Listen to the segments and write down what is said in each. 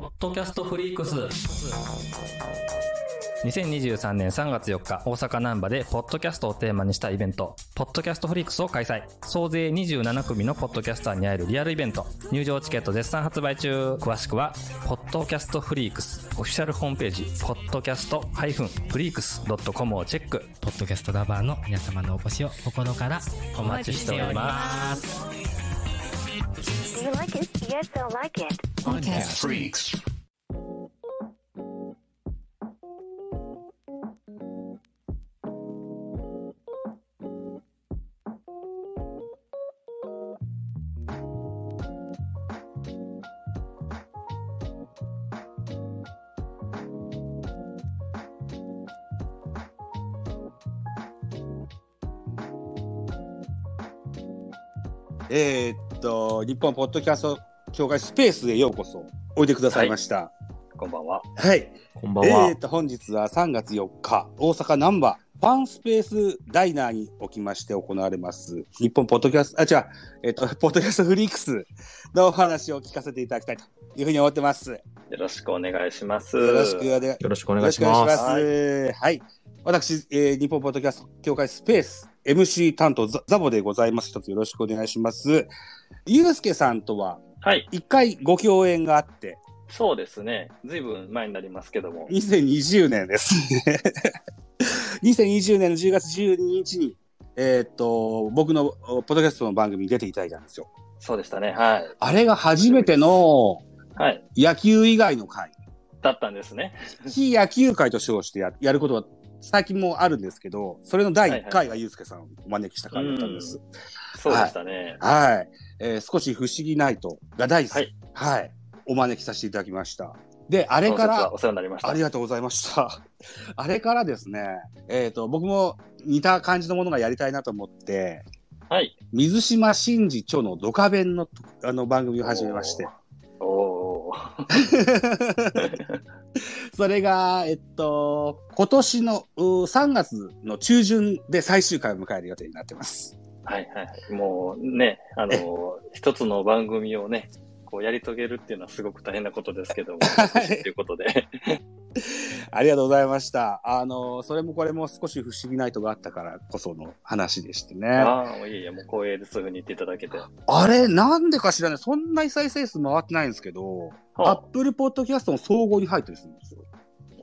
ポッドキャストフリークス。2023年3月4日、大阪難波で、ポッドキャストをテーマにしたイベント、ポッドキャストフリークスを開催。総勢27組のポッドキャスターに会えるリアルイベント。入場チケット絶賛発売中。詳しくは、ポッドキャストフリークス、オフィシャルホームページ、ポッドキャストフリークス .com をチェック。ポッドキャストラバーの皆様のお越しを心からお待ちしております。Do you like it? Yes, I like it. Podcast Freaks. えーっと、日本ポッドキャスト協会スペースへようこそおいでくださいました。こんばんは。はい。こんばんは。えーっと、本日は3月4日、大阪難波ファンスペースダイナーにおきまして行われます、日本ポッドキャスト、あ、違う、えーっと、ポッドキャストフリークスのお話を聞かせていただきたいというふうに思ってます。よよろしくお願いします。ろしくお願いよろしくおよろしくお願いします。はい。私、えー日本ポッドキャスト協会スペース MC 担当ザザボでございます。一つよろしくお願いします。ゆうすけさんとははい。一回ご共演があって、そうですね。ずいぶん前になりますけども。2020年ですね。2020年の10月12日に、えーっと、僕のポッドキャストの番組に出ていただいたんですよ。そうでしたね。はい。あれが初めてのはい。野球以外の会。だったんですね。非野球会と称してややることは最近もあるんですけど、それの第1はいは回がゆうすけさんをお招きした会だったんです。そうでしたね。はい。えー少し不思議ナイトが大好き。はい。はい。お招きさせていただきました。で、あれからお、世話になりました。ありがとうございました。あれからですね、えっ、と、僕も似た感じのものがやりたいなと思って、はい。水島真司著のドカベンのあの番組を始めまして。それが、えっと、今年の3月の中旬で最終回を迎える予定になってます。はいはいはい。もうね、あの、一つの番組をね、こうやり遂げるっていうのはすごく大変なことですけども、はいということで。ありがとうございました。あの、それもこれも少し不思議ナイトがあったからこその話でしてね。あああ、いえいえ、もう光栄です。そういうふうに言っていただけて。れ、なんでか知らない。そんなに再生数回ってないんですけど、アッはプルポッドキャストの総合に入ってるんですよ。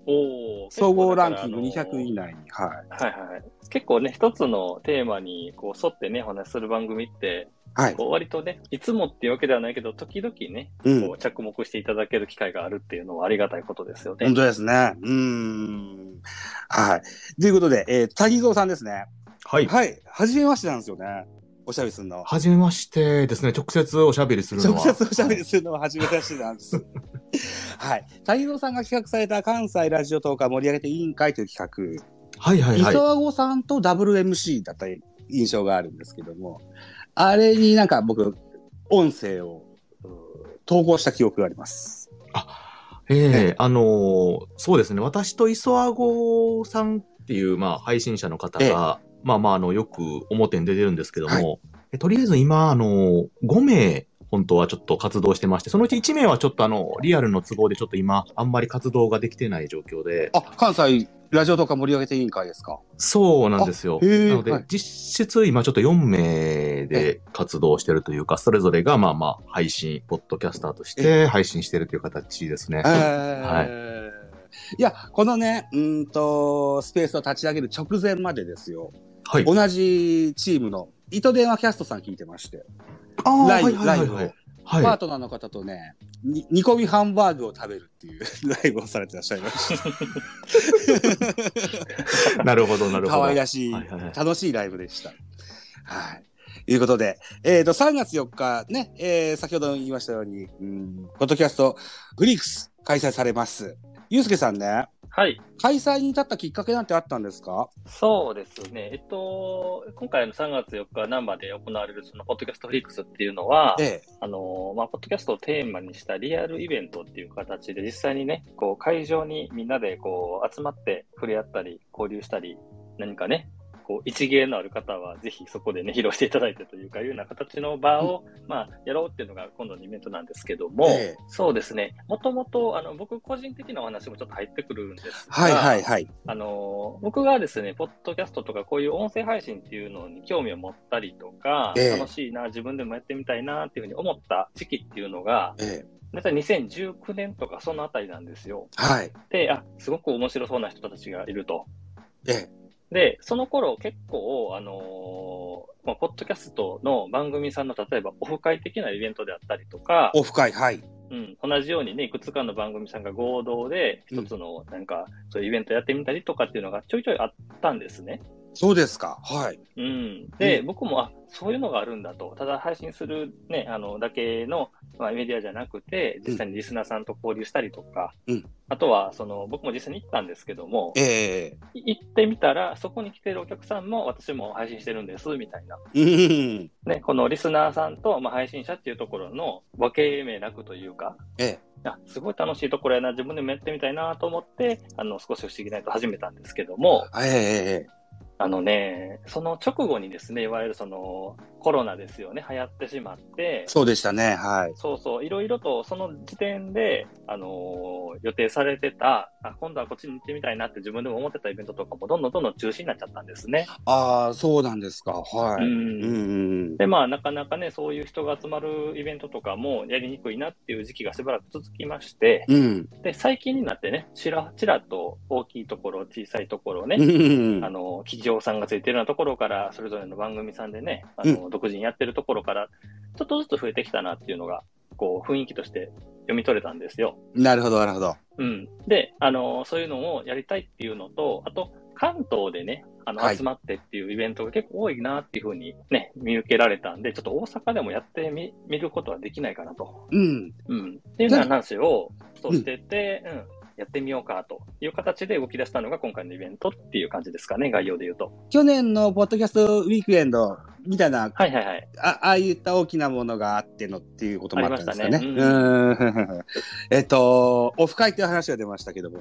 おー総合ランキング結構だから200以内に。はい。はいはいはい。結構ね、一つのテーマにこう沿ってね、お話しする番組って、はい。こう割とね、いつもっていうわけではないけど、時々ね、うんこう着目していただける機会があるっていうのはありがたいことですよね。本当ですね。うーん。はい。ということで、えー、谷蔵さんですね。はい。はい。はじめましてなんですよね。おしゃべりするのは。はじめましてですね。直接おしゃべりするのは。直接おしゃべりするのは初めましてなんです。はい。谷蔵さんが企画された関西ラジオトーカー盛り上げて委員会という企画、はいはいはい。磯和子さんとダブル MC だった印象があるんですけども、あれになんか僕、音声を投稿した記憶があります。ええあのーそうですね。私と磯和子さんっていう、まあ、配信者の方ええが、まあまあ、あの、よく表に出てるんですけども、はいえとりあえず今、あのー、5名、本当はちょっと活動してまして、そのうち1名はちょっとあの、リアルの都合でちょっと今、あんまり活動ができてない状況で、あ、関西ラジオトーカー盛り上げて委員会ですか？そうなんですよ。なので、はい実質今ちょっと4名で活動してるというか、それぞれがまあまあ配信、ポッドキャスターとして配信してるという形ですね。えーいや、このね、うーんと、スペースを立ち上げる直前までですよ。はい。同じチームの糸電話キャストさん聞いてまして、あーライブはいはいはいはいライブ。パートナーの方とね、に煮込みハンバーグを食べるっていう ライブをされてらっしゃいました。なるほど、なるほど。可愛らしい、楽しいライブでした。はい。いうことで、えっ、と、3月4日ね、えー、先ほど言いましたように、うん、ポッドキャストフリークス開催されます。ゆうすけさんね、はい。開催に至ったきっかけなんてあったんですか？そうですね。えっと、今回の3月4日、ナンバーで行われるその、ポッドキャストフリックスっていうのは、ええ。あの、まあ、ポッドキャストをテーマにしたリアルイベントっていう形で、実際にね、こう、会場にみんなでこう、集まって触れ合ったり、交流したり、何かね、こう、一芸のある方は、ぜひそこでね、披露していただいてというか、いうような形の場を、まあ、やろうっていうのが今度のイベントなんですけども、ええそうですね、もともと、あの、僕個人的なお話もちょっと入ってくるんですが、はいはいはい。あの、僕がですね、ポッドキャストとかこういう音声配信っていうのに興味を持ったりとか、ええ楽しいな、自分でもやってみたいなっていうふうに思った時期っていうのが、ええだいたい2019年とかそのあたりなんですよ。はい。で、あ、すごく面白そうな人たちがいると。ええで、その頃結構、あのーまあ、ポッドキャストの番組さんの例えばオフ会的なイベントであったりとか、オフ会、はい。うん、同じようにね、いくつかの番組さんが合同で、一つのなんか、そういうイベントやってみたりとかっていうのがちょいちょいあったんですね。そうですか。はい。うん。で、うん僕も、あ、そういうのがあるんだと。ただ配信するね、あの、だけの、まあ、メディアじゃなくて、実際にリスナーさんと交流したりとか、うんあとは、その、僕も実際に行ったんですけども、ええい行ってみたら、そこに来てるお客さんも私も配信してるんです、みたいな。うん。ね、このリスナーさんと、まあ、配信者っていうところの分け目なくというか、ええあすごい楽しいところやな、自分でもやってみたいなと思って、あの、少し不思議ないと始めたんですけども、ええええあのね、その直後にですね、いわゆるそのコロナですよね、流行ってしまって、そうでしたね。はい。そうそう、いろいろとその時点で、あのー予定されてたあ、今度はこっちに行ってみたいなって自分でも思ってたイベントとかもどんどんどんどん中止になっちゃったんですね。ああ、そうなんですか。はい。うんうんうん。で、まあ、なかなかね、そういう人が集まるイベントとかもやりにくいなっていう時期がしばらく続きまして、うん。で、最近になってね、ちらちらと大きいところ、小さいところね、うんあの、企業さんがついてるようなところから、それぞれの番組さんでね、あの、独自にやってるところから、ちょっとずつ増えてきたなっていうのが、こう、雰囲気として読み取れたんですよ。なるほど、なるほど。うん。で、あの、そういうのをやりたいっていうのと、あと、関東でね、あの、はい集まってっていうイベントが結構多いなっていうふうにね、見受けられたんで、ちょっと大阪でもやってみ、見ることはできないかなと。うん。うん。っていうような話を、そうしてて、うん、やってみようかという形で動き出したのが今回のイベントっていう感じですかね、概要で言うと。去年のポッドキャストウィークエンドみたいな、はいはいはい。あああいった大きなものがあってのっていうこともあったんですかね。ありましたねうん。えっと、オフ会っていう話が出ましたけども、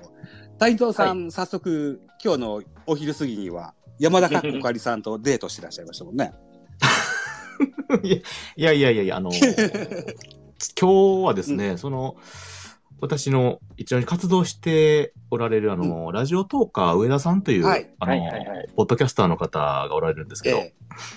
谷藤さん、早速、今日のお昼過ぎには、山田かっこかりさんとデートしてらっしゃいましたもんね。いやいやいやいや、あの、今日はですね、その、私の一応に活動しておられる、あの、ラジオトーカー上田さんという、はい。あの、はいはいはい。ポッドキャスターの方がおられるんですけど、え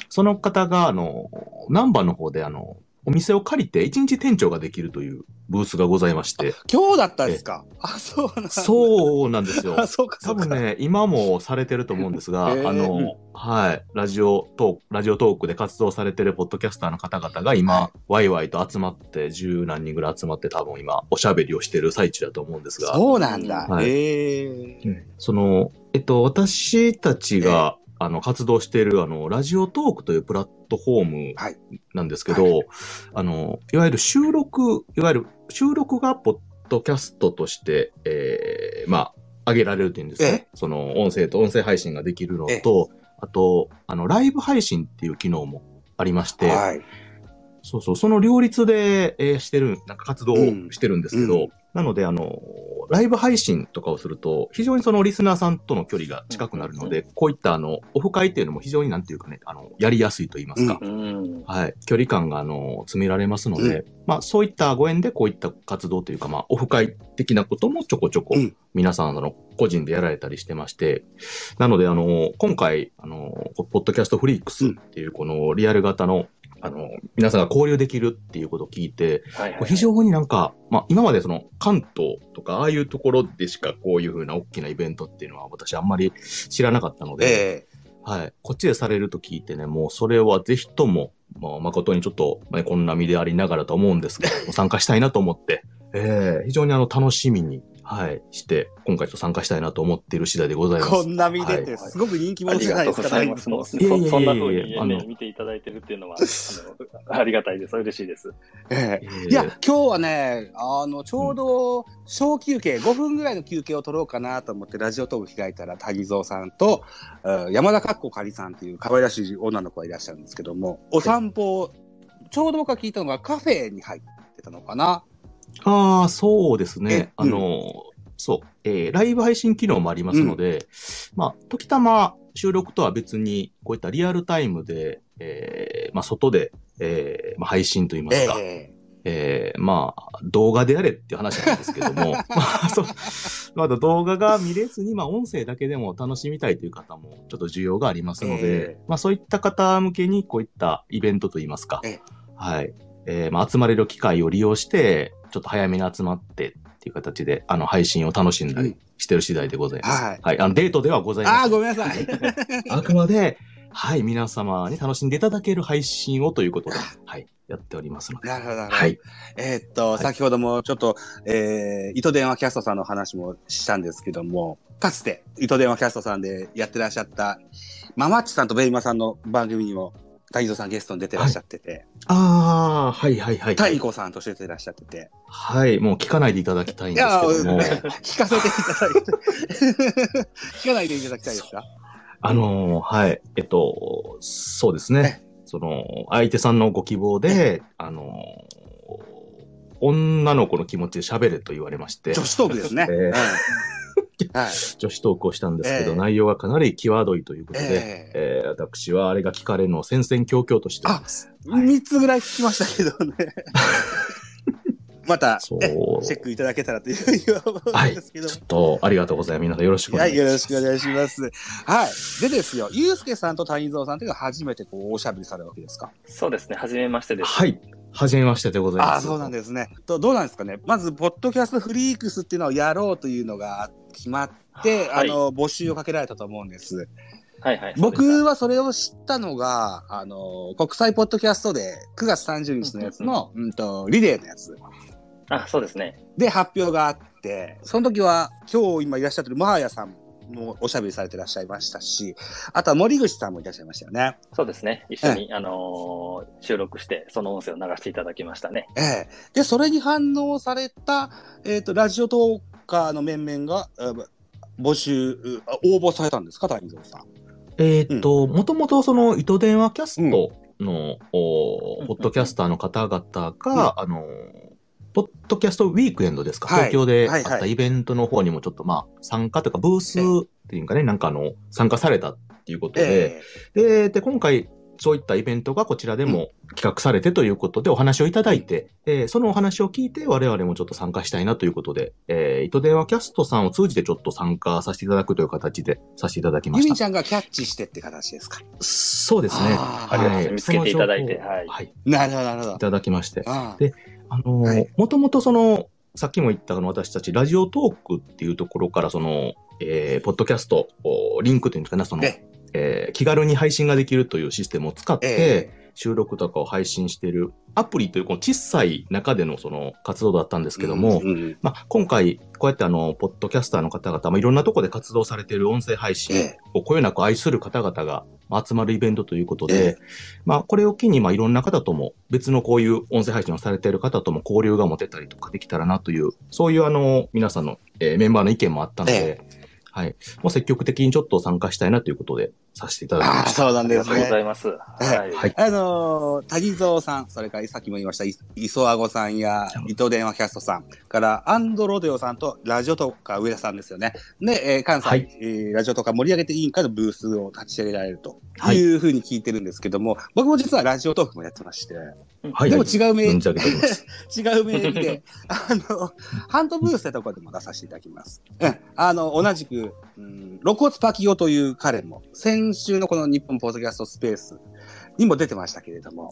その方が、あの、南波の方で、あの、お店を借りて一日店長ができるというブースがございまして、今日だったんですか？あ、そうなんだ。そうなんですよ。あ、。そうか、そうか。多分ね、今もされてると思うんですが、あの、はい、ラジオトーク、ラジオトークで活動されてるポッドキャスターの方々が今、ワイワイと集まって、十何人ぐらい集まって多分今、おしゃべりをしてる最中だと思うんですが、そうなんだ。はい。ええその、えっと、私たちが、あの、活動している、あの、ラジオトークというプラットフォームはい。なんですけど、はあの、いわゆる収録、いわゆる収録がポッドキャストとして、えー、まあ、上げられるというんですね。その、音声と音声配信ができるのええ。と、あと、あの、ライブ配信っていう機能もありまして、はい。そうそう、その両立で、えーしてる、なんか活動をうん。してるんですけど、うんなので、あの、ライブ配信とかをすると、非常にそのリスナーさんとの距離が近くなるので、こういったあの、オフ会っていうのも非常になんていうかね、あの、やりやすいと言いますか、うん。はい、距離感があの、詰められますので、まあ、そういったご縁でこういった活動というか、まあ、オフ会的なこともちょこちょこうん、皆さん、あの、個人でやられたりしてまして、なので、あの、今回、あの、ポッドキャストフリークスっていうこのリアル型の、あの、皆さんが交流できるっていうことを聞いて、はいはい非常になんか、まあ今までその関東とかああいうところでしかこういう風な大きなイベントっていうのは私あんまり知らなかったので、ええはい。こっちでされると聞いてね、もうそれはぜひとも、まあ誠にちょっと、ね、こんな身でありながらと思うんですけど、参加したいなと思って、ええ非常にあの楽しみに、はい、して、今回ちょっと参加したいなと思っている次第でございます。こんな見てて、はいすごく人気者じゃないですか、ございます。もうそんな風に、あの、ね見ていただいてるっていうのは、あのありがたいです。嬉しいです。いや、今日はね、あの、ちょうど、小休憩、5分ぐらいの休憩を取ろうかなと思って、ラジオトーク開いたら、谷蔵さんと、うん山田かっこかりさんっていう可愛らしい女の子がいらっしゃるんですけども、お散歩を、ちょうど僕が聞いたのがカフェに入ってたのかな。ああ、そうですえね。あの、そう、えーライブ配信機能もありますので、まあ、時たま収録とは別に、こういったリアルタイムで、えー、まあ、外で、えー、まあ、配信といいますか、ええ。ー、まあ、動画であれっていう話なんですけども、まあ、そう、まだ動画が見れずに、まあ、音声だけでも楽しみたいという方も、ちょっと需要がありますので、え。まあ、そういった方向けに、こういったイベントといいますか、ええ。はい。えー、まあ、集まれる機会を利用して、ちょっと早めに集まってっていう形で、あの、配信を楽しんだりしてる次第でございます。はいはい。あの、デートではございああ、ません。ごめんなさい。あくまで、はい、皆様に楽しんでいただける配信をということで、はい、やっておりますので。なるほど、なるほど。はい。えーっと、はい先ほどもちょっと、えー、糸電話キャストさんの話もしたんですけども、かつて、糸電話キャストさんでやってらっしゃった、ママッチさんとベイマさんの番組にも、大蔵さんゲストに出てらっしゃってて、ああ、はいはいはい。太鼓さんとして出てらっしゃってて、はい、もう聞かないでいただきたいんいですやけども、聞かせていただいて、聞かないでいただきたいですか？あのーはい、えっと、そうですね。その、相手さんのご希望で、あのー女の子の気持ちで喋れと言われまして、女子トークですね。えーうんはい。女子トークをしたんですけど、ええ内容がかなり際どいということで、ええー私はあれが聞かれるのを戦々恐々としております。ー、3つぐらい聞きましたけどね。また、チェックいただけたらというふうに思うんですけどもちょっと、ありがとうございます。皆さんよろしくおはい、願いします。よろしくお願いします。はい。でですよ、ゆうすけさんと谷蔵さんというのは初めてこう、おしゃべりされるわけですか？そうですね、はじめましてです。はい。はじめましてでございます。ああ、そうなんですね。と、どうなんですかね。まず、ポッドキャストフリークスっていうのをやろうというのが決まって、はいあの、募集をかけられたと思うんです。はいはい。僕はそれを知ったのが、あの、国際ポッドキャストで9月30日のやつの、うんと、リレーのやつあ、そうですね。で発表があって、その時は今日今いらっしゃってるマーヤさんもおしゃべりされてらっしゃいましたし、あとは森口さんもいらっしゃいましたよね。そうですね。一緒に、あのー収録して、その音声を流していただきましたね。ええ。で、それに反応された、えっ、と、ラジオトーカーの面々が、えー募集、応募されたんですか、谷蔵さん。えーっと、もともとその糸電話キャストの、おうんポッドキャスターの方々が、あの、ポッドキャストウィークエンドですか、はい東京であったイベントの方にもちょっとまあ参加というかブースっていうかね、なんかあの、参加されたっていうことで、えで、で、今回、そういったイベントがこちらでも企画されてということでお話をいただいて、えーそのお話を聞いて我々もちょっと参加したいなということで、えー、糸電話キャストさんを通じてちょっと参加させていただくという形でさせていただきえました。ゆみちゃんがキャッチしてって形ですか？そうですね。ありがとうございますはい見つけていただいてはいはい。なるほど、なるほど。いただきまして。であのもともとその、さっきも言ったあの私たちラジオトークっていうところからその、えー、ポッドキャスト、おリンクというんですかね、その、ええ。ー気軽に配信ができるというシステムを使って、え収録とかを配信しているアプリというこの小さい中でのその活動だったんですけども、うんうんまあ、今回、こうやってあの、ポッドキャスターの方々、まあ、いろんなところで活動されている音声配信えをこよなく愛する方々がまあ集まるイベントということで、ええ。まあ、これを機に、まあ、いろんな方とも、別のこういう音声配信をされている方とも交流が持てたりとかできたらなという、そういうあの、皆さんの、えーメンバーの意見もあったので、はい。もう積極的にちょっと参加したいなということで、させていただきました。そうなんありがとうごですね。ざいます。はい。はい。あのー、谷蔵さん、それからさっきも言いました、い磯あごさんや、糸電話キャストさん、から、アンドロデオさんとラジオトーカー上田さんですよね。で、えー関西、はいえーラジオトーカー盛り上げて委員会のブースを立ち上げられるとはいいうふうに聞いてるんですけども、僕も実はラジオトークもやってまして、はい。でも違うメ存じ上げております。違うメールで、あの、ハントブースってところでも出させていただきます。うん。あの、同じく、うん、露骨パキオという彼も、先週のこの日本ポッドキャストスペースにも出てましたけれども、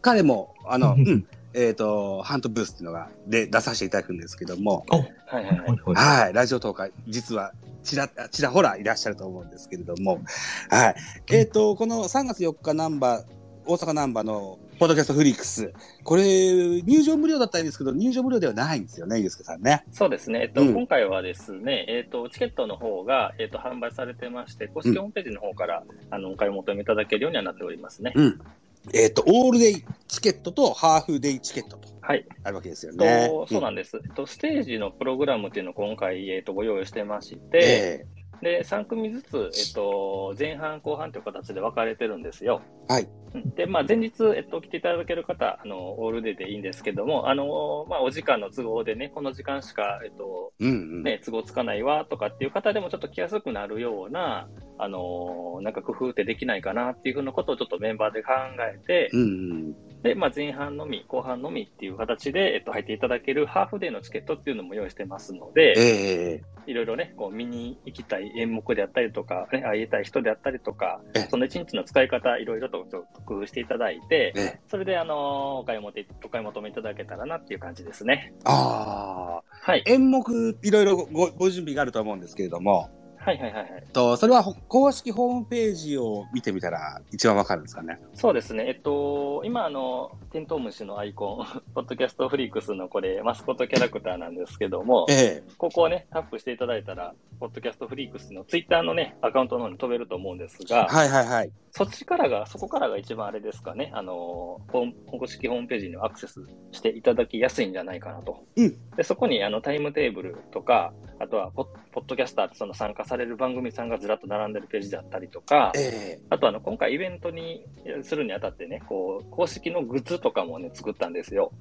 彼も、あの、うん、えっ、と、ハントブースっていうのが、で、出させていただくんですけども、おはいはいはい。はいはい、ラジオ東海、実は、ちら、ちらほらいらっしゃると思うんですけれども、はい。えっ、と、この3月4日ナンバー、大阪ナンバーのポッドキャストフリックス、これ、入場無料だったんですけど、入場無料ではないんですよね、ゆうすけさんね。そうですね。えっと、うん今回はですね、えっと、チケットの方が、えっと、販売されてまして、公式ホームページの方から、あの、お買い求めいただけるようにはなっておりますね。うん。えっ、と、オールデイチケットとハーフデイチケットとはい。あるわけですよとね。そうなんです。えっと、ステージのプログラムっていうのを今回、えっと、ご用意してまして、えで、3組ずつ、えっと、前半後半という形で分かれてるんですよ。はいうん。で、まあ、前日、えっと、来ていただける方、あの、オールデーでいいんですけども、あの、まあ、お時間の都合でね、この時間しか、えっと、えうんうん。ね、都合つかないわとかっていう方でもちょっと来やすくなるような、あのーなんか工夫ってできないかなっていうふうなことをちょっとメンバーで考えて、うんうん。で、まあ、前半のみ、後半のみっていう形で、えっと、入っていただけるハーフデーのチケットっていうのも用意してますので、ええいろいろね、こう見に行きたい演目であったりとか、ね、会いたい人であったりとかええ、その一日の使い方、いろいろとちょっと工夫していただいて、ええそれで、あのーお買い求め、お買い求めいただけたらなっていう感じですね。ああ。はい。演目、いろいろごご準備があると思うんですけれども、はいはいはいはい。とそれはほ公式ホームページを見てみたら一番わかるんですかね？そうですね。えっと、今、あの、テントウムシのアイコン、ポッドキャストフリークスのこれ、マスコットキャラクターなんですけども、ええここをね、タップしていただいたら、ポッドキャストフリークスのツイッターのね、アカウントの方に飛べると思うんですが、はいはいはい。そっちからが、そこからが一番あれですかね、あの、公式ホームページにアクセスしていただきやすいんじゃないかなと。うんで、そこにあのタイムテーブルとか、あとはポッ、ポッドキャスターってその参加される番組さんがずらっと並んでるページだったりとか、ええあとあの、今回イベントにするにあたってね、こう、公式のグッズとかもね、作ったんですよ。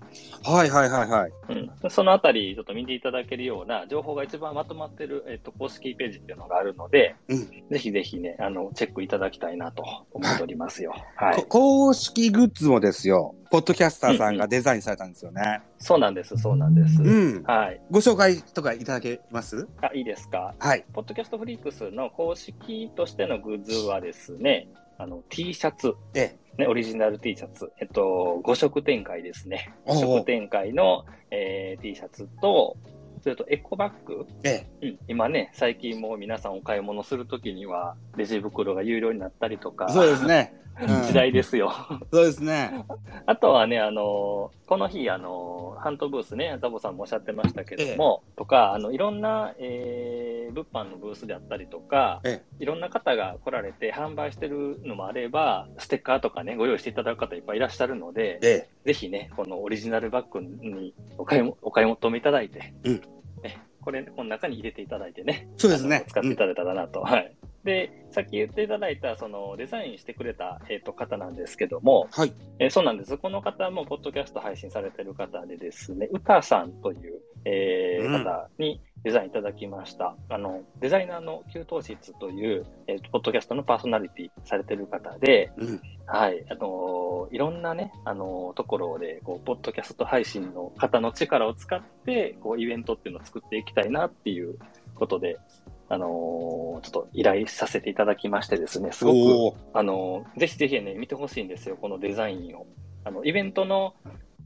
はいはいはいはい。うん。でそのあたり、ちょっと見ていただけるような情報が一番まとまってる、えっと、公式ページっていうのがあるので、うんぜひぜひね、あの、チェックいただきたいなと思っておりますよ。はいこ。公式グッズもですよ、ポッドキャスターさんがデザインされたんですよね。そうなんです、そうなんです。うん。はい。ご紹介とかいただけます？あ、いいですか？はい。ポッドキャストフリークスの公式としてのグッズはですね、あの、T シャツ、えね、オリジナル T シャツ、えっと、5色展開ですね。おう5色展開の、えー T シャツと、それとエコバッグ、ええうん、今ね、最近もう皆さんお買い物するときには、レジ袋が有料になったりとか、そうですね。うん時代ですよ。そうですね。あとはね、あの、この日、あの、ハントブースね、ザボさんもおっしゃってましたけども、とか、あの、いろんな、えー、物販のブースであったりとか、えいろんな方が来られて販売してるのもあれば、ステッカーとかね、ご用意していただく方いっぱいいらっしゃるので、ええ。ぜひね、このオリジナルバッグにお買いもお買い求めいただいて、うん。ね、これ、この中に入れていただいてね、そうですね。使っていただいたらなと。はい。で、さっき言っていただいた、その、デザインしてくれた、えっ、と、方なんですけども、はい。えーそうなんです。この方も、ポッドキャスト配信されてる方でですね、うたさんという、えーうん方にデザインいただきました。あの、デザイナーの給湯室という、えーとポッドキャストのパーソナリティされてる方で、うん。はい、あのーいろんなね、あのーところで、こう、ポッドキャスト配信の方の力を使って、こう、イベントっていうのを作っていきたいなっていうことで、あのーちょっと依頼させていただきましてですね、すごく、あのーぜひぜひね、見てほしいんですよ、このデザインを。あの、イベントの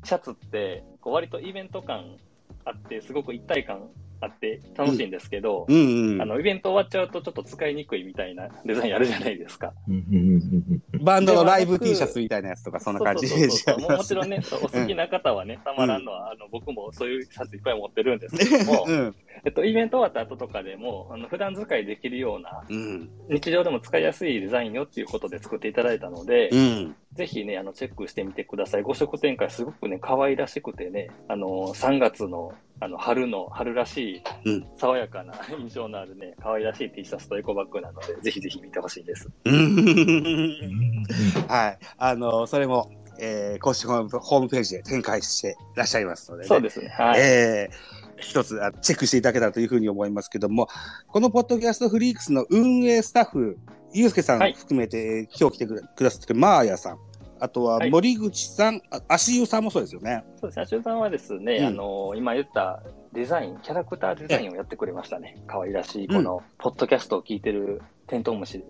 シャツって、こう割とイベント感あって、すごく一体感あって楽しいんですけど、うんうんあの、イベント終わっちゃうとちょっと使いにくいみたいなデザインあるじゃないですか。うんうんうんうんバンドのライブ T シャツみたいなやつとか、そんな感じそうそうそうそうでももちろんね、お好きな方はね、たまらんのは、あの、僕もそういうシャツいっぱい持ってるんですけども、うん。えっと、イベント終わった後とかでも、あの、普段使いできるような、うん。日常でも使いやすいデザインよっていうことで作っていただいたので、うん。ぜひね、あの、チェックしてみてください。5色展開すごくね、可愛らしくてね、あの、3月の、あの、春の、春らしいうん、爽やかな 印象のあるね、可愛らしい T シャツとエコバッグなので、ぜひぜひ見てほしいです。うんはい。あの、それも、えー、公式ホームホームページで展開していらっしゃいますので、ね。そうですね。はい。えー一つあチェックしていただけたらというふうに思いますけども、このポッドキャストフリークスの運営スタッフ、ゆうすけさんはい含めて、今日来てくれくださってるマーヤさん、あとははい森口さん、あ足湯さんもそうですよね。そうですね。アシュさんはですね、うんあの、今言ったデザイン、キャラクターデザインをやってくれましたね。可愛らしい、この、ポッドキャストを聞いてるテントウムシ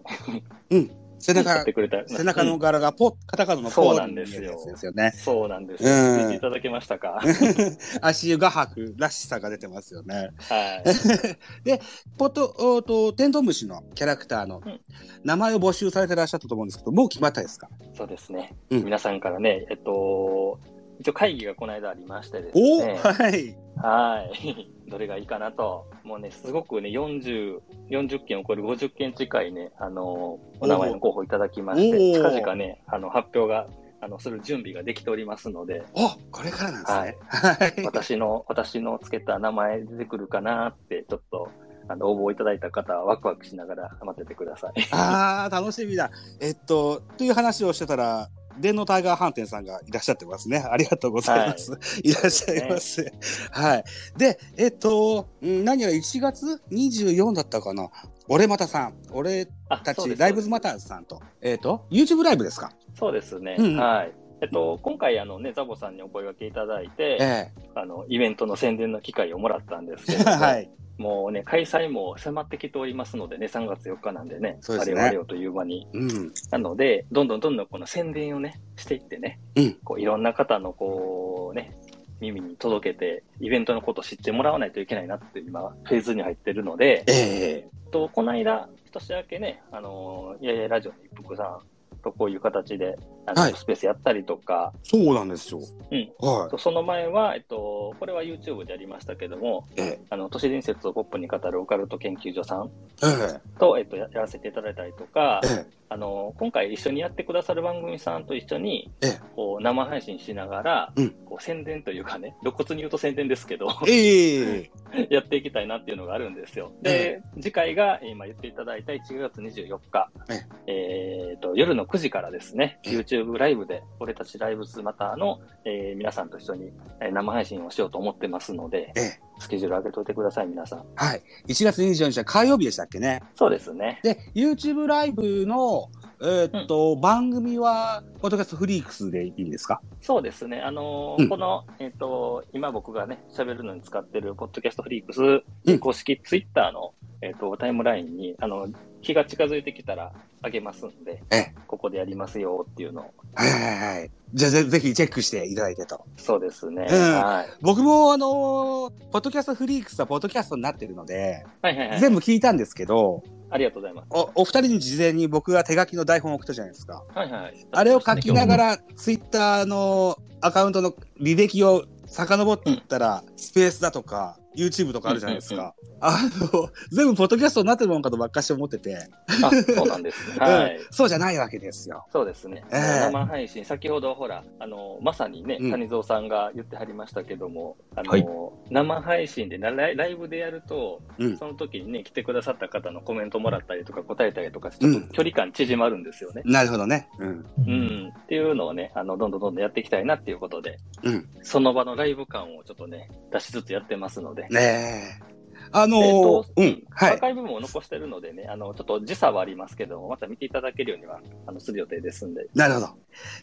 背やっ中て、くれた。背中のうん柄がポカタカナのポーになんですよですよね。そうなんですうんよ。見ていただけましたか？足湯画伯らしさが出てますよね。はい。で、ポット、おーと、テントウムシのキャラクターのうん名前を募集されてらっしゃったと思うんですけど、もう決まったですか？そうですね。うん皆さんからね、えっと、一応会議がこの間ありましてですおね。はい。はい。どれがいいかなと。もうね、すごくね、40、40件を超える50件近いね、あの、お名前の候補いただきまして、近々ね、あの、発表が、あの、する準備ができておりますので、おこれからなんですね。はい。私の、私のつけた名前出てくるかなって、ちょっと、あの、応募いただいた方はワクワクしながら待っててください。ああ、楽しみだ。えっと、という話をしてたら、電脳タイガー飯店さんがいらっしゃってますね。ありがとうございます。い、らっしゃいます。はい。で、えっと、ん何やら1月24だったかな。俺またさん、俺あたち、ライブズマターズさんと、えっ、と、YouTube ライブですか？そうですね。うんはい。えっと、今回、あのね、ザボさんにお声掛けいただいて、えあの、イベントの宣伝の機会をもらったんですけども、はい。もうね、開催も迫ってきておりますのでね、3月4日なんでね、ですねあれよあれよという間に。うん。なので、どんどんどんどんこの宣伝をね、していってね、うんこういろんな方のこうね、耳に届けて、イベントのことを知ってもらわないといけないなって今、フェーズに入ってるので、ええと、この間、年明けね、あのー、いやいやラジオの一服さんとこういう形で、あの、はいスペースやったりとか、そうなんですよ。うん。はとその前は、えっと、これは YouTube でやりましたけども、い。えあの、都市伝説をポップに語るオカルト研究所さんええと、えっと、ややらせていただいたりとかえ、えあの、今回一緒にやってくださる番組さんと一緒に、ええ。こう、生配信しながら、うん。こう、宣伝というかね、露骨に言うと宣伝ですけど、ええ やっていきたいなっていうのがあるんですよ。で、次回が、えー今言っていただいた1月24日、えーと、夜の9時からですね、ええ。YouTube ライブで、俺たちライブズマターの、えー皆さんと一緒に、えー生配信をしようと思ってますので、ええスケジュール上げといてください、皆さん。はい。1月24日は火曜日でしたっけね。そうですね。で、YouTube ライブの、えーっと、番組は、ポッドキャストフリークスでいいんですか？そうですね。あのーうんこの、えっ、と、今僕がね、喋るのに使ってる、ポッドキャストフリークス、うん公式ツイッターの、えっ、と、タイムラインに、あの、日が近づいてきたら、あげますんで、ええここでやりますよっていうのを。はいはいはい。じゃあぜぜひチェックしていただいてと。そうですね。うんはい。僕もあのーポッドキャストフリークスはポッドキャストになってるので、はいはいはい。全部聞いたんですけど、ありがとうございます。お、お二人に事前に僕が手書きの台本を送ったじゃないですか。はいはい。あれを書きながら、ツイッターのアカウントの履歴を遡っていったら、スペースだとか、YouTube とかあるじゃないですか。あの、全部ポッドキャストになってるもんかとばっかし思ってて、あ、そうなんですね。はい。うんそうじゃないわけですよ。そうですね。ええ生配信、先ほどほら、あの、まさにね、うん谷蔵さんが言ってはりましたけども、あの、はい生配信でライライブでやると、うんその時にね、来てくださった方のコメントもらったりとか答えたりとかちょっと距離感縮まるんですよね。なるほどね。うん。うん。っていうのをね、あの、どんどんどんどんやっていきたいなっていうことで、うん。その場のライブ感をちょっとね、出しつつやってますので。ねえ。あのーえっとうん。はい。アーカイブも残してるのでね、あの、ちょっと時差はありますけども、また見ていただけるようには、あの、する予定ですんで。なるほど。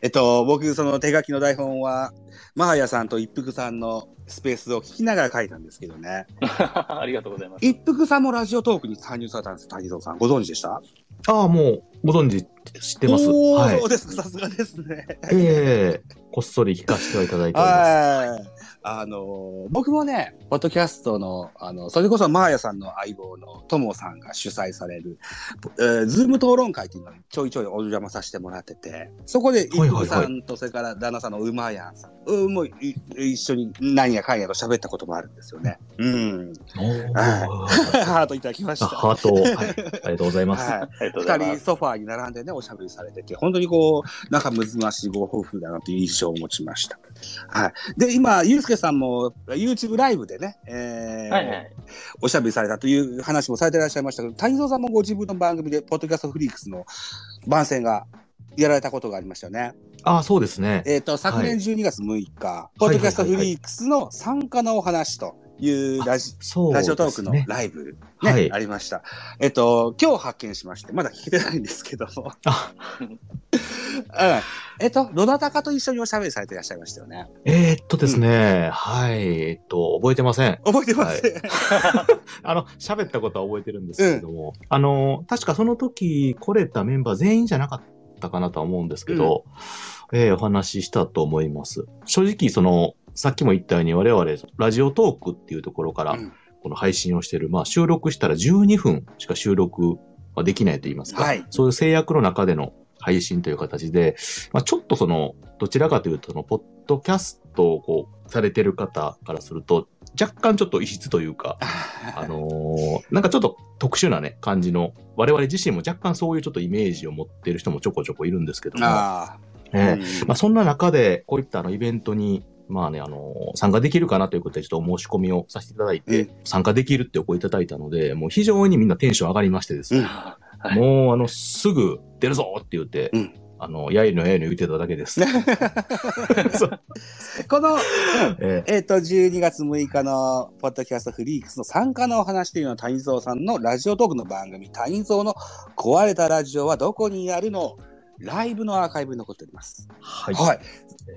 えっと、僕、その手書きの台本は、マーヤさんと一服さんのスペースを聞きながら書いたんですけどね。ありがとうございます。一服さんもラジオトークに参入されたんです、谷蔵さん。ご存知でした？ああ、もう、ご存知、知ってます。おー、はいそう。ですか、さすがですね。ええこっそり聞かせてはいただいております。はい。あの、僕もね、ポッドキャストの、あの、それこそマーヤさんの相棒のともさんが主催される、えーズーム討論会っていうのにちょいちょいお邪魔させてもらってて、そこで、一はいはいはい服さんと、それから旦那さんのうまやんさん、うん、もうい一緒に何やかんやと喋ったこともあるんですよね。うん。ハートいただきました。あハートを、はい、ありがとうございます。二人います。ソファーに並んでね、おしゃべりされてて、本当にこう、仲睦ましいご夫婦だなという印象を持ちました。はい。で、今、ゆうすけさんも YouTube ライブでね、えーはいはい。おしゃべりされたという話もされていらっしゃいましたけど、谷蔵さんもご自分の番組で、ポッドキャストフリークスの番宣がやられたことがありましたよね。ああ、そうですね。えっ、と、昨年12月6日、ポッドキャストフリークスの参加のお話というラジ、そうラジオトークのライブ、ね、はいありました。えっと、今日発見しまして、まだ聞けてないんですけども。あうん えっと、どなたかと一緒におしゃべりされていらっしゃいましたよね。えーっとですね、はい、えっと、覚えてません。覚えてます、あの、喋ったことは覚えてるんですけれども、あの、確かその時来れたメンバー全員じゃなかったかなとは思うんですけど、えーお話ししたと思います。正直、その、さっきも言ったように我々、ラジオトークっていうところからうん、この配信をしてる、まあ収録したら12分しか収録はできないと言いますか、はい。そういう制約の中での配信という形で、まあちょっとその、どちらかというと、その、ポッドキャストをこう、されてる方からすると、若干ちょっと異質というか、あのーなんかちょっと特殊なね、感じの、我々自身も若干そういうちょっとイメージを持ってる人もちょこちょこいるんですけども。えまあ、そんな中で、こういったあのイベントに、まあね、あのー参加できるかなということで、ちょっとお申し込みをさせていただいて、うん。参加できるってお声いただいたので、もう非常にみんなテンション上がりましてですね、うんはいもうあの、すぐ出るぞって言って、うんあの、やいのやいの言ってただけです。この、ええっ、と、12月6日のポッドキャストフリークスの参加のお話というのは谷蔵さんのラジオトークの番組、谷蔵の壊れたラジオはどこにあるのライブのアーカイブに残っております。はい。はい。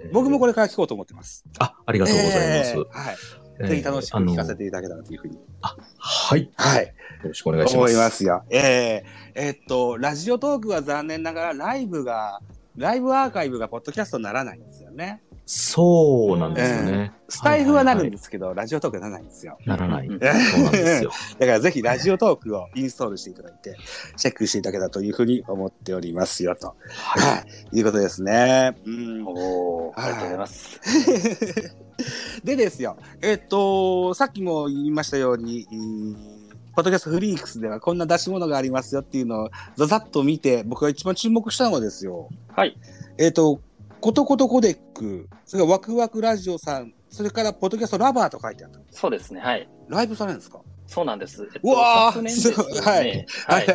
えー僕もこれから聞こうと思ってます。あ、ありがとうございます。えーはい。えーぜひ楽しく聞かせていただけたらというふうに。はい。よはい。ろしくお願いします。思いますよ。えー、えーっと、ラジオトークは残念ながらライブが、ライブアーカイブがポッドキャストにならないんですよね。そうなんですよね。スタイフはなるんはいはいですけど、ラジオトークはならないんですよ。ならない。うんそうなんですよ。だからぜひラジオトークをインストールしていただいて、チェックしていただけたらというふうに思っておりますよ、と。ははい。いうことですね。うん。おー、ありがとうございます。でですよ、えっと、さっきも言いましたように、うんポッドキャストフリークスではこんな出し物がありますよっていうのをざざっと見て、僕が一番注目したのはですよ、はい。えっ、と、ことことコデック、それからワクワクラジオさん、それからポッドキャストラバーと書いてあった。そうですね。はい。ライブされるんですか？そうなんです。えっうわー昨年ですごいはいはい。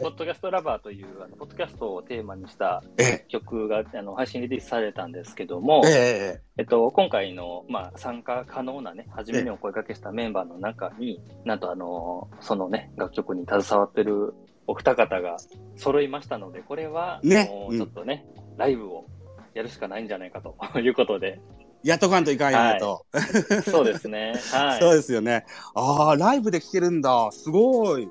ポッドキャストラバーという、あの、ポッドキャストをテーマにしたえ曲が、あの、配信リリースされたんですけども、え、ええっと、今回の、まあ、参加可能なね、初めにお声掛けしたメンバーの中に、なんとあの、そのね、楽曲に携わってるお二方が揃いましたので、これは、ねちょっとね、ライブをやるしかないんじゃないかと いうことで、え、やっとかんといかんよねと。そうですね。はい。そうですよね。ああ、ライブで聴けるんだ。すごい。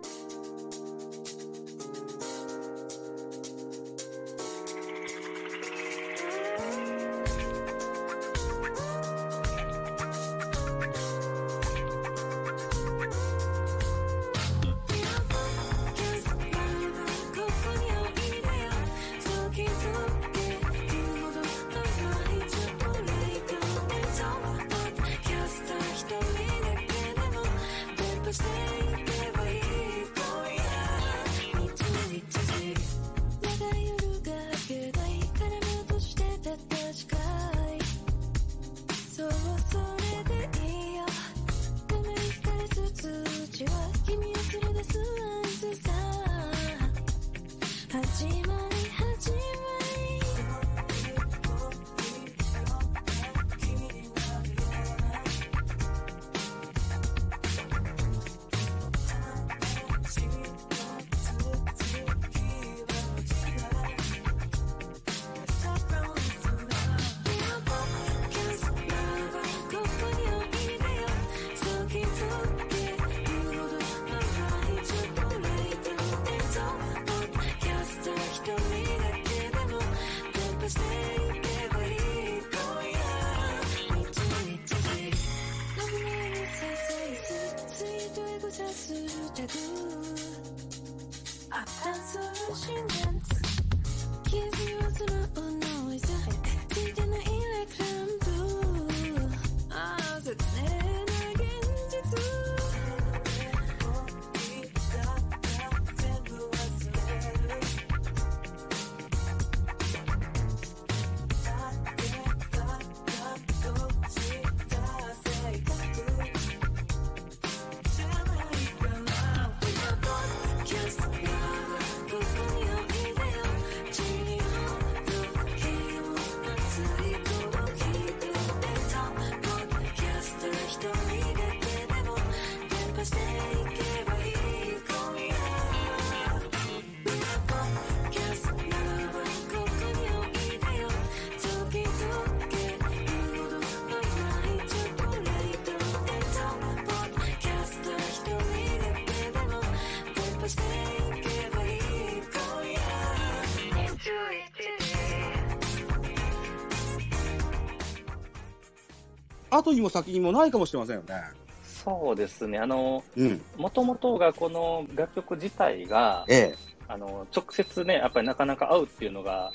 後にも先にもないかもしれませんよね。そうですね。あの、うん。もともとがこの楽曲自体が、ええ。あの、直接ね、やっぱりなかなか会うっていうのが、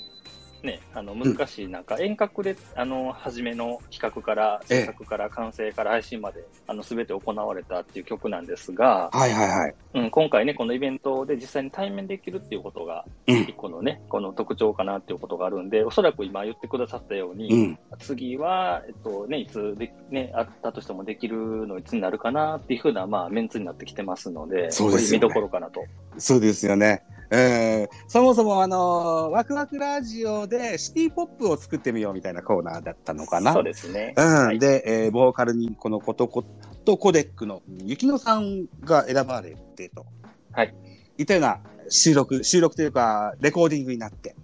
ね、あの、難しい中、遠隔で、あの、初めの企画から、ええ制作から完成から配信まで、あの、すべて行われたっていう曲なんですが、はいはいはい。うん、今回ね、このイベントで実際に対面できるっていうことが、うん一個のね、この特徴かなっていうことがあるんで、おそらく今言ってくださったように、うん。次は、えっとね、いつで、ね、あったとしてもできるのいつになるかなっていうふうな、まあ、メンツになってきてますので、そうですよねこれ見どころかなと。そうですよね。えーそもそもあのーワクワクラジオでシティポップを作ってみようみたいなコーナーだったのかな。そうですね。うん。はいで、えーボーカルにこのことことコデックの雪乃さんが選ばれてと。はい。いったような収録、収録というか、レコーディングになって、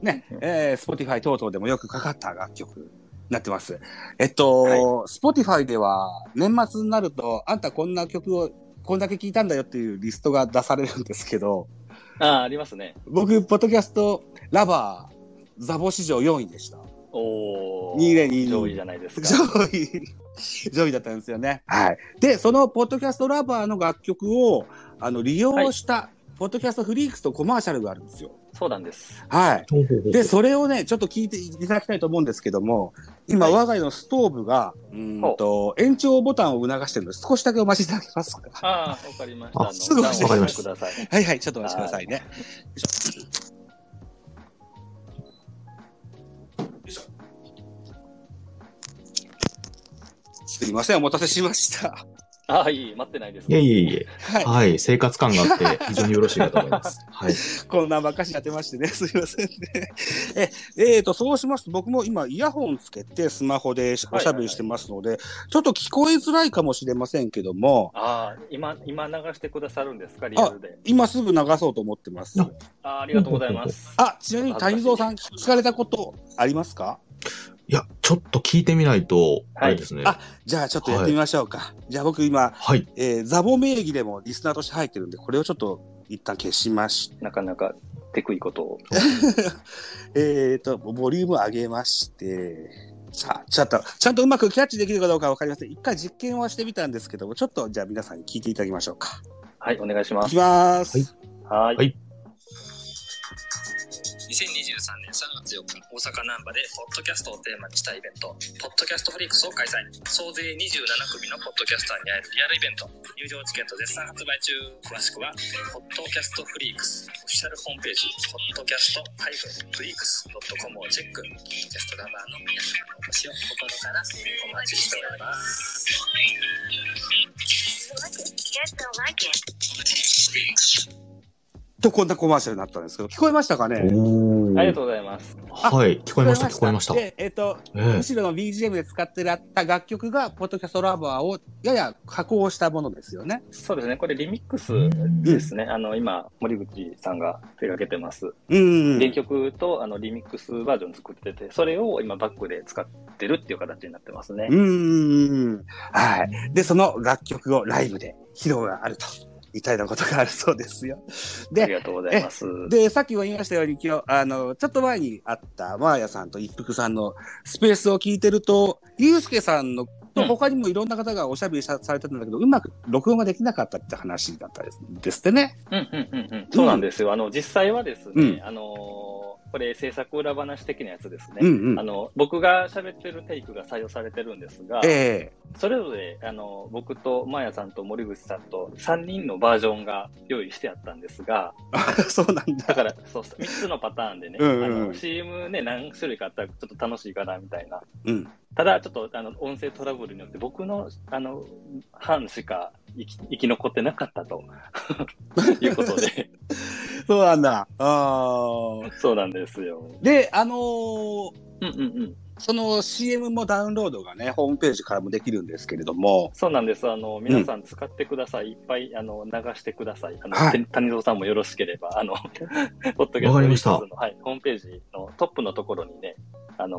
ね、えー、Spotify 等々でもよくかかった楽曲になってます。えっと、Spotify では年末になると、あんたこんな曲を、こんだけ聴いたんだよっていうリストが出されるんですけど、ああ、ありますね。僕、ポッドキャストラバー、ザボ史上4位でした。おー。2022上位じゃないですか。上位、上位だったんですよね。はい。で、そのポッドキャストラバーの楽曲を、あの、利用した、ポッドキャストフリークスとコマーシャルがあるんですよ。そうなんです。はい。で、それをね、ちょっと聞いていただきたいと思うんですけども、今、はい我が家のストーブが、うーんと、延長ボタンを促してるので、少しだけお待ちいただけますか？ああ、わかりました。すぐボタンをわかりました押してください。はいはい、ちょっとお待ちくださいね。すいません、お待たせしました。ああ、いい、待ってないです。いえいえいえ。はい。はい。生活感があって、非常によろしいかと思います。はい。こんなばっかしやってましてね、すいませんね。え、えーと、そうしますと、僕も今、イヤホンつけて、スマホでおしゃべりしてますので、ちょっと聞こえづらいかもしれませんけども、ああ、今、今流してくださるんですか、リアルで。今すぐ流そうと思ってます。あああ、ありがとうございます。あ、ちなみに谷蔵さん、聞かれたことありますか？いや、ちょっと聞いてみないと、あれですね。あじゃあちょっとやってみましょうか。じゃあ僕今、はい。えーザボ名義でもリスナーとして入ってるんで、これをちょっと一旦消しましなかなかテクいことを。えーと、ボリューム上げまして、さあ、ちょっと、ちゃんとうまくキャッチできるかどうかわかりません。一回実験はしてみたんですけども、ちょっとじゃあ皆さんに聞いていただきましょうか。はい、お願いしますいき。ます。はいはい。年3月4日、大阪難波で、ポッドキャストをテーマにしたイベント、ポッドキャストフリークスを開催。総勢27組のポッドキャスターに会えるリアルイベント。入場チケット絶賛発売中。詳しくは、ポッドキャストフリークス、オフィシャルホームページ、ポッドキャストフリークス .com をチェック。ポッドキャストラバーの皆様のお越しを心からお待ちしております。Like it. と、こんなコマーシャルになったんですけど、聞こえましたかね？おありがとうございます。はい。聞こえました、聞こえました。で、えっ、と、ええむしろの BGM で使ってらった楽曲が、ポッドキャストラバーをやや加工したものですよね。そうですね、これリミックスですね。あの、今、森口さんが手掛けてます。うん。原曲とあのリミックスバージョン作ってて、それを今バックで使ってるっていう形になってますね。うんうんうん。はい。で、その楽曲をライブで披露があると。いたようなことがあるそうですよ。で、ありがとうございます。で、さっきも言いましたように、今日、あの、ちょっと前にあった、マーヤさんと一服さんのスペースを聞いてると、ゆうすけさんの、とうん他にもいろんな方がおしゃべりさされてたんだけど、うまく録音ができなかったって話だったですですってね。うんうんうんうん。そうなんですよ。あの、実際はですね、うんあのーこれ制作裏話的なやつですね。うんうんあ。の、僕が喋ってるテイクが採用されてるんですが、えそれぞれ、あの、僕とマーヤさんと森口さんと3人のバージョンが用意してあったんですが、えそうなんだ。だから、そう、3つのパターンでね、うんうんうんあの、CM ね、何種類かあったらちょっと楽しいかな、みたいな。うん。ただ、ちょっと、あの、音声トラブルによって僕の、あの、班しか生き生き残ってなかったと いうことで、そうなんだ。あーそうなんですよ。で、あのーうんうんうん。その CM もダウンロードがね、ホームページからもできるんですけれども、そうなんです。あの、皆さん使ってください。いっぱい、あの、流してください。あの、はいて谷蔵さんもよろしければ、あの、ポッドキャストわかりましたのはい、ホームページのトップのところにね、あの、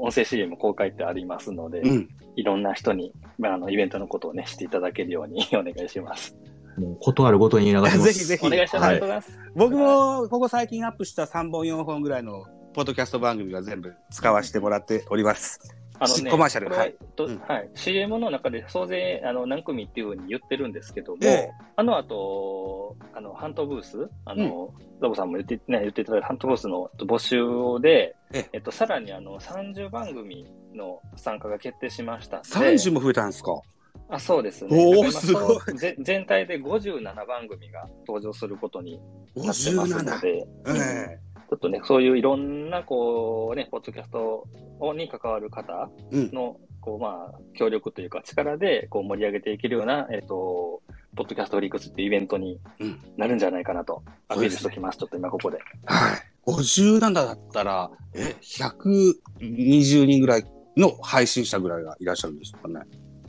音声 CM 公開ってありますので、うん。いろんな人に、まあ、あの、イベントのことをね、していただけるように お願いします。もう、ことあるごとに流します。ぜひぜひお願いします。あはい。僕も、ここ最近アップした3本4本ぐらいのポッドキャスト番組は全部使わせてもらっております。あのね、コマーシャルははいとうんはい。CM の中で総勢あの何組っていうふうに言ってるんですけども、ええあの後、あの、ハントブース、あの、ザボさんも言って、ね、言っていただいたハントブースの募集で、えええっと、さらにあの、30番組の参加が決定しましたので。30も増えたんですか？あ、そうですね。おすごい全体で57番組が登場することになってますの ?57。で、うんえちょっとね、そういういろんな、こう、ね、ポッドキャストに関わる方えうん。の、こう、まあ、協力というか、力で、こう、盛り上げていけるような、えっ、と、ポッドキャストフリークスっていうイベントにうんなるんじゃないかなと、アピールしておきます。ちょっと今ここで。はい。57だったら、え、120人ぐらいの配信者ぐらいがいらっしゃるんですかね。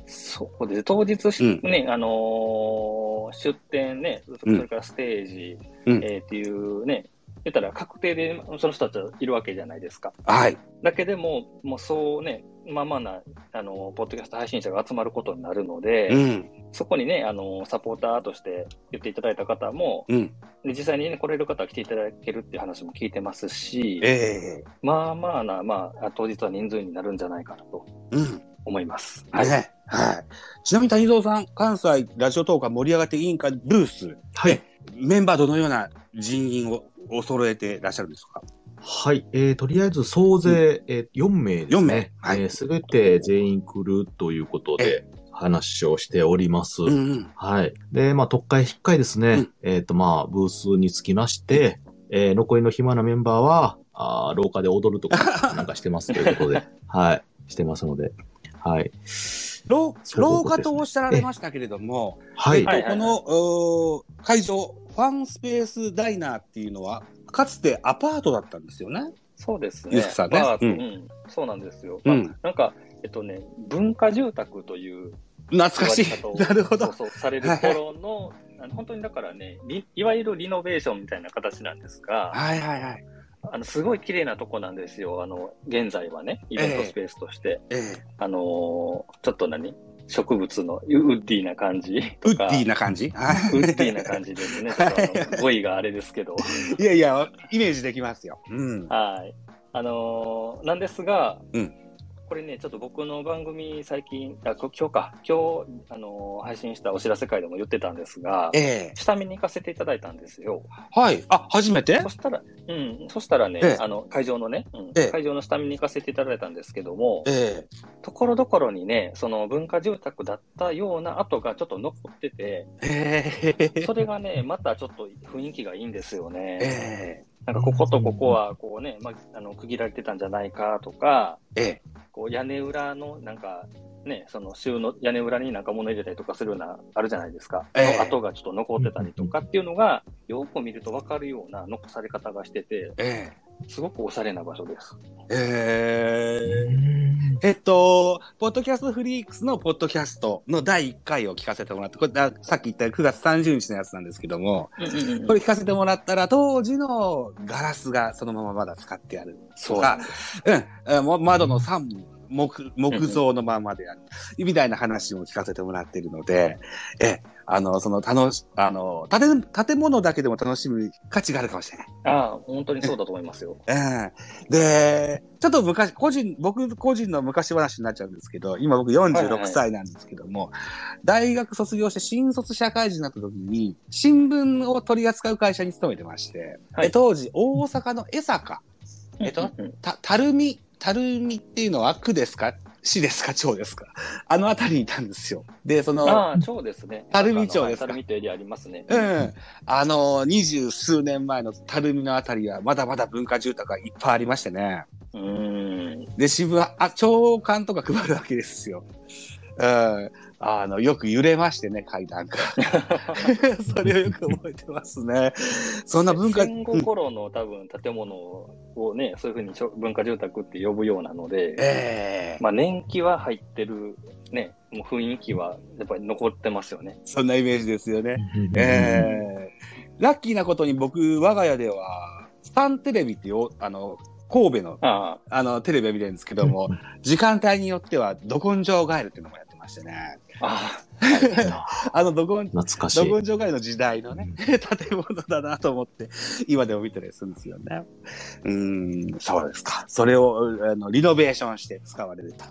そうです。当日し、うんね、あのー出店ね、それからステージ、うんえーっていうね、言ったら確定でその人たちはいるわけじゃないですか。はい。だけでも、もうそうね、まあまあな、あの、ポッドキャスト配信者が集まることになるので、うん。そこにね、あの、サポーターとして言っていただいた方も、うん。で実際にね、来れる方は来ていただけるっていう話も聞いてますし、ええまあまあな、まあ、当日は人数になるんじゃないかなとうん。思います。ね。はい。ちなみに谷蔵さん、関西ラジオトーク盛り上がっていいんかブース、はい。メンバーどのような人員をを揃えてらっしゃるんですか？はい。えー、とりあえず総勢、えー、4名ですね。4名はいえすべて全員来るということで、話をしております。うんうん。はい。で、まあ、特会引っかいですね。うんえっ、と、まあ、ブースにつきまして、えー残りの暇なメンバーは、あー廊下で踊るとか、なんかしてますということで、はい。してますので、はい。廊下とおっしゃられましたけれども、はい。えっとはいはいこの会場、ファンスペースダイナーっていうのは、かつてアパートだったんですよね。そうですね。さんねうバーうんん、そうなんですよ。うんまあなんか、えっとね、文化住宅という懐かしい。なるほどそう。そう、される頃の、あの本当にだからね、リいわゆるリノベーションみたいな形なんですが、はいはいはい。あの、すごい綺麗なとこなんですよ。あの、現在はね、イベントスペースとして。ええあのーちょっと何？植物のウッディな感じとか。ウッディな感じ？はいウッディな感じですね。語彙があれですけど。いやいや、イメージできますよ。うん。はい。あのーなんですが、うんこれね、ちょっと僕の番組最近、あこ今日か、今日、あのー配信したお知らせ会でも言ってたんですが、ええ。下見に行かせていただいたんですよ。はい。あ、初めて？そしたら、うん、そしたらね、ええ。あの、会場のね、うん。ええ。会場の下見に行かせていただいたんですけども、えところどころにね、その文化住宅だったような跡がちょっと残ってて、それがね、またちょっと雰囲気がいいんですよね。えなんかこことここはこうね、まあ、あの区切られてたんじゃないかとか、ええ。こう屋根裏のなんかね、その収納、屋根裏になんか物入れたりとかするような、あるじゃないですか。ええ。の跡がちょっと残ってたりとかっていうのが、よく見るとわかるような残され方がしてて、えすごくおしゃれな場所です。えええっと、ポッドキャストフリークスのポッドキャストの第1回を聞かせてもらって、これあさっき言った9月30日のやつなんですけども、これ聞かせてもらったら、当時のガラスがそのまままだ使ってある。そうなんです。うん、窓の3木、木造のままである。みたいな話も聞かせてもらっているので、え、あの、その、楽し、あの、建て、建物だけでも楽しむ価値があるかもしれない。ああ、本当にそうだと思いますよ。う ん。で、ちょっと昔、個人、僕個人の昔話になっちゃうんですけど、今僕はいはい46歳なんですけども、大学卒業して新卒社会人になった時に、新聞を取り扱う会社に勤めてまして、はいで当時、大阪の江坂、えっとた、たるみ、たるみっていうのは区ですか？市ですか？町ですか？あの辺りにいたんですよ。で、その、ああ、町ですね。垂水町ですか？垂水ってエリアありますね。うん。あの、二十数年前のたるみのあたりは、まだまだ文化住宅がいっぱいありましてね。うーん。で、新聞は、あ、朝刊とか配るわけですよ。うん。あの、よく揺れましてね、階段が。それをよく覚えてますね。そんな文化、戦後頃の多分建物をね、そういうふうに文化住宅って呼ぶようなので、ええまあ年季は入ってるね、もう雰囲気はやっぱり残ってますよね。そんなイメージですよね。ええラッキーなことに僕、我が家では、スタンテレビっていう、あの、神戸の、ああの、テレビを見てるんですけども、時間帯によっては、ど根性ガエルっていうのもやってましてね。あ、あ あの、ど根、懐かしい。ど根の時代のね、建物だなと思って、今でも見てたりするんですよね。うーん、そうですか。それを、あの、リノベーションして使われると。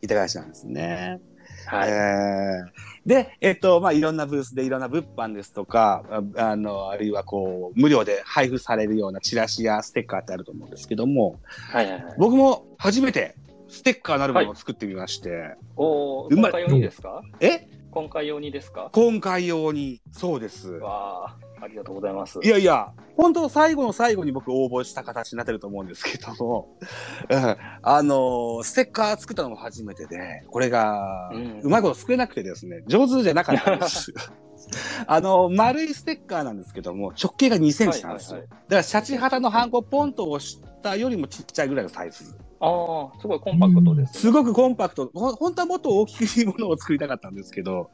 いたがしなんですね。あはい。えーで、えっと、まあ、いろんなブースでいろんな物販ですとか、ああの、あるいはこう、無料で配布されるようなチラシやステッカーってあると思うんですけども、はいはいはい。僕も初めてステッカーなるものを作ってみまして、おーうまい今回はいいですか？え？今回用にですか？今回用に、そうです。わあ、ありがとうございます。いやいや、本当最後の最後に僕応募した形になってると思うんですけども、うん。あのーステッカー作ったのも初めてで、これが、うん。うまいこと作れなくてですね、上手じゃなかったんです。あの、丸いステッカーなんですけども、直径が2センチなんですよ。はいはいだから、シャチハタのハンコポンと押したよりもちっちゃいぐらいのサイズ。ああ、すごいコンパクトです、すごくコンパクト。ほ本当はもっと大きいものを作りたかったんですけど、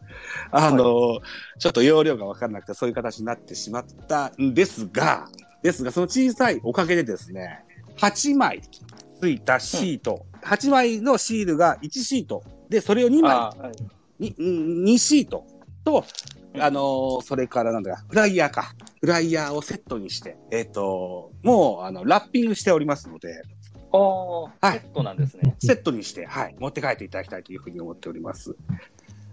あの、ちょっと容量が分からなくてそういう形になってしまったんですが、ですが、その小さいおかげでですね、8枚ついたシート、8枚のシールが1シート、で、それを2枚、はい。にうん2シート。と、あのーそれからなんだか、フライヤーか。フライヤーをセットにして、えっ、と、もう、あの、ラッピングしておりますので、ああ、はいセットなんですね。セットにして、はい、持って帰っていただきたいというふうに思っております。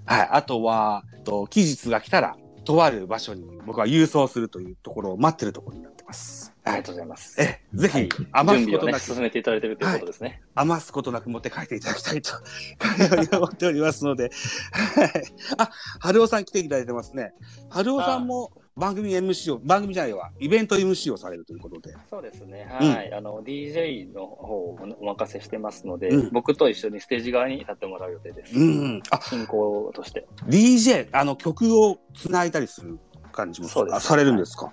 はい、あとは、と期日が来たら、とある場所に僕は郵送するというところを待ってるところになってます。はいありがとうございます。え、ぜひはい、余すことなく、進めていただいているということですね。余すことなく持って帰っていただきたいと、思っておりますので、はい。あ、春尾さん来ていただいてますね。春尾さんも番組 MC を、番組じゃないわ、イベント MC をされるということで。そうですね。うんはい。あの、DJ の方をお任せしてますので、うん僕と一緒にステージ側に立ってもらう予定です。うん。あ、進行として。DJ、あの、曲を繋いだりする感じもそうですあされるんですか、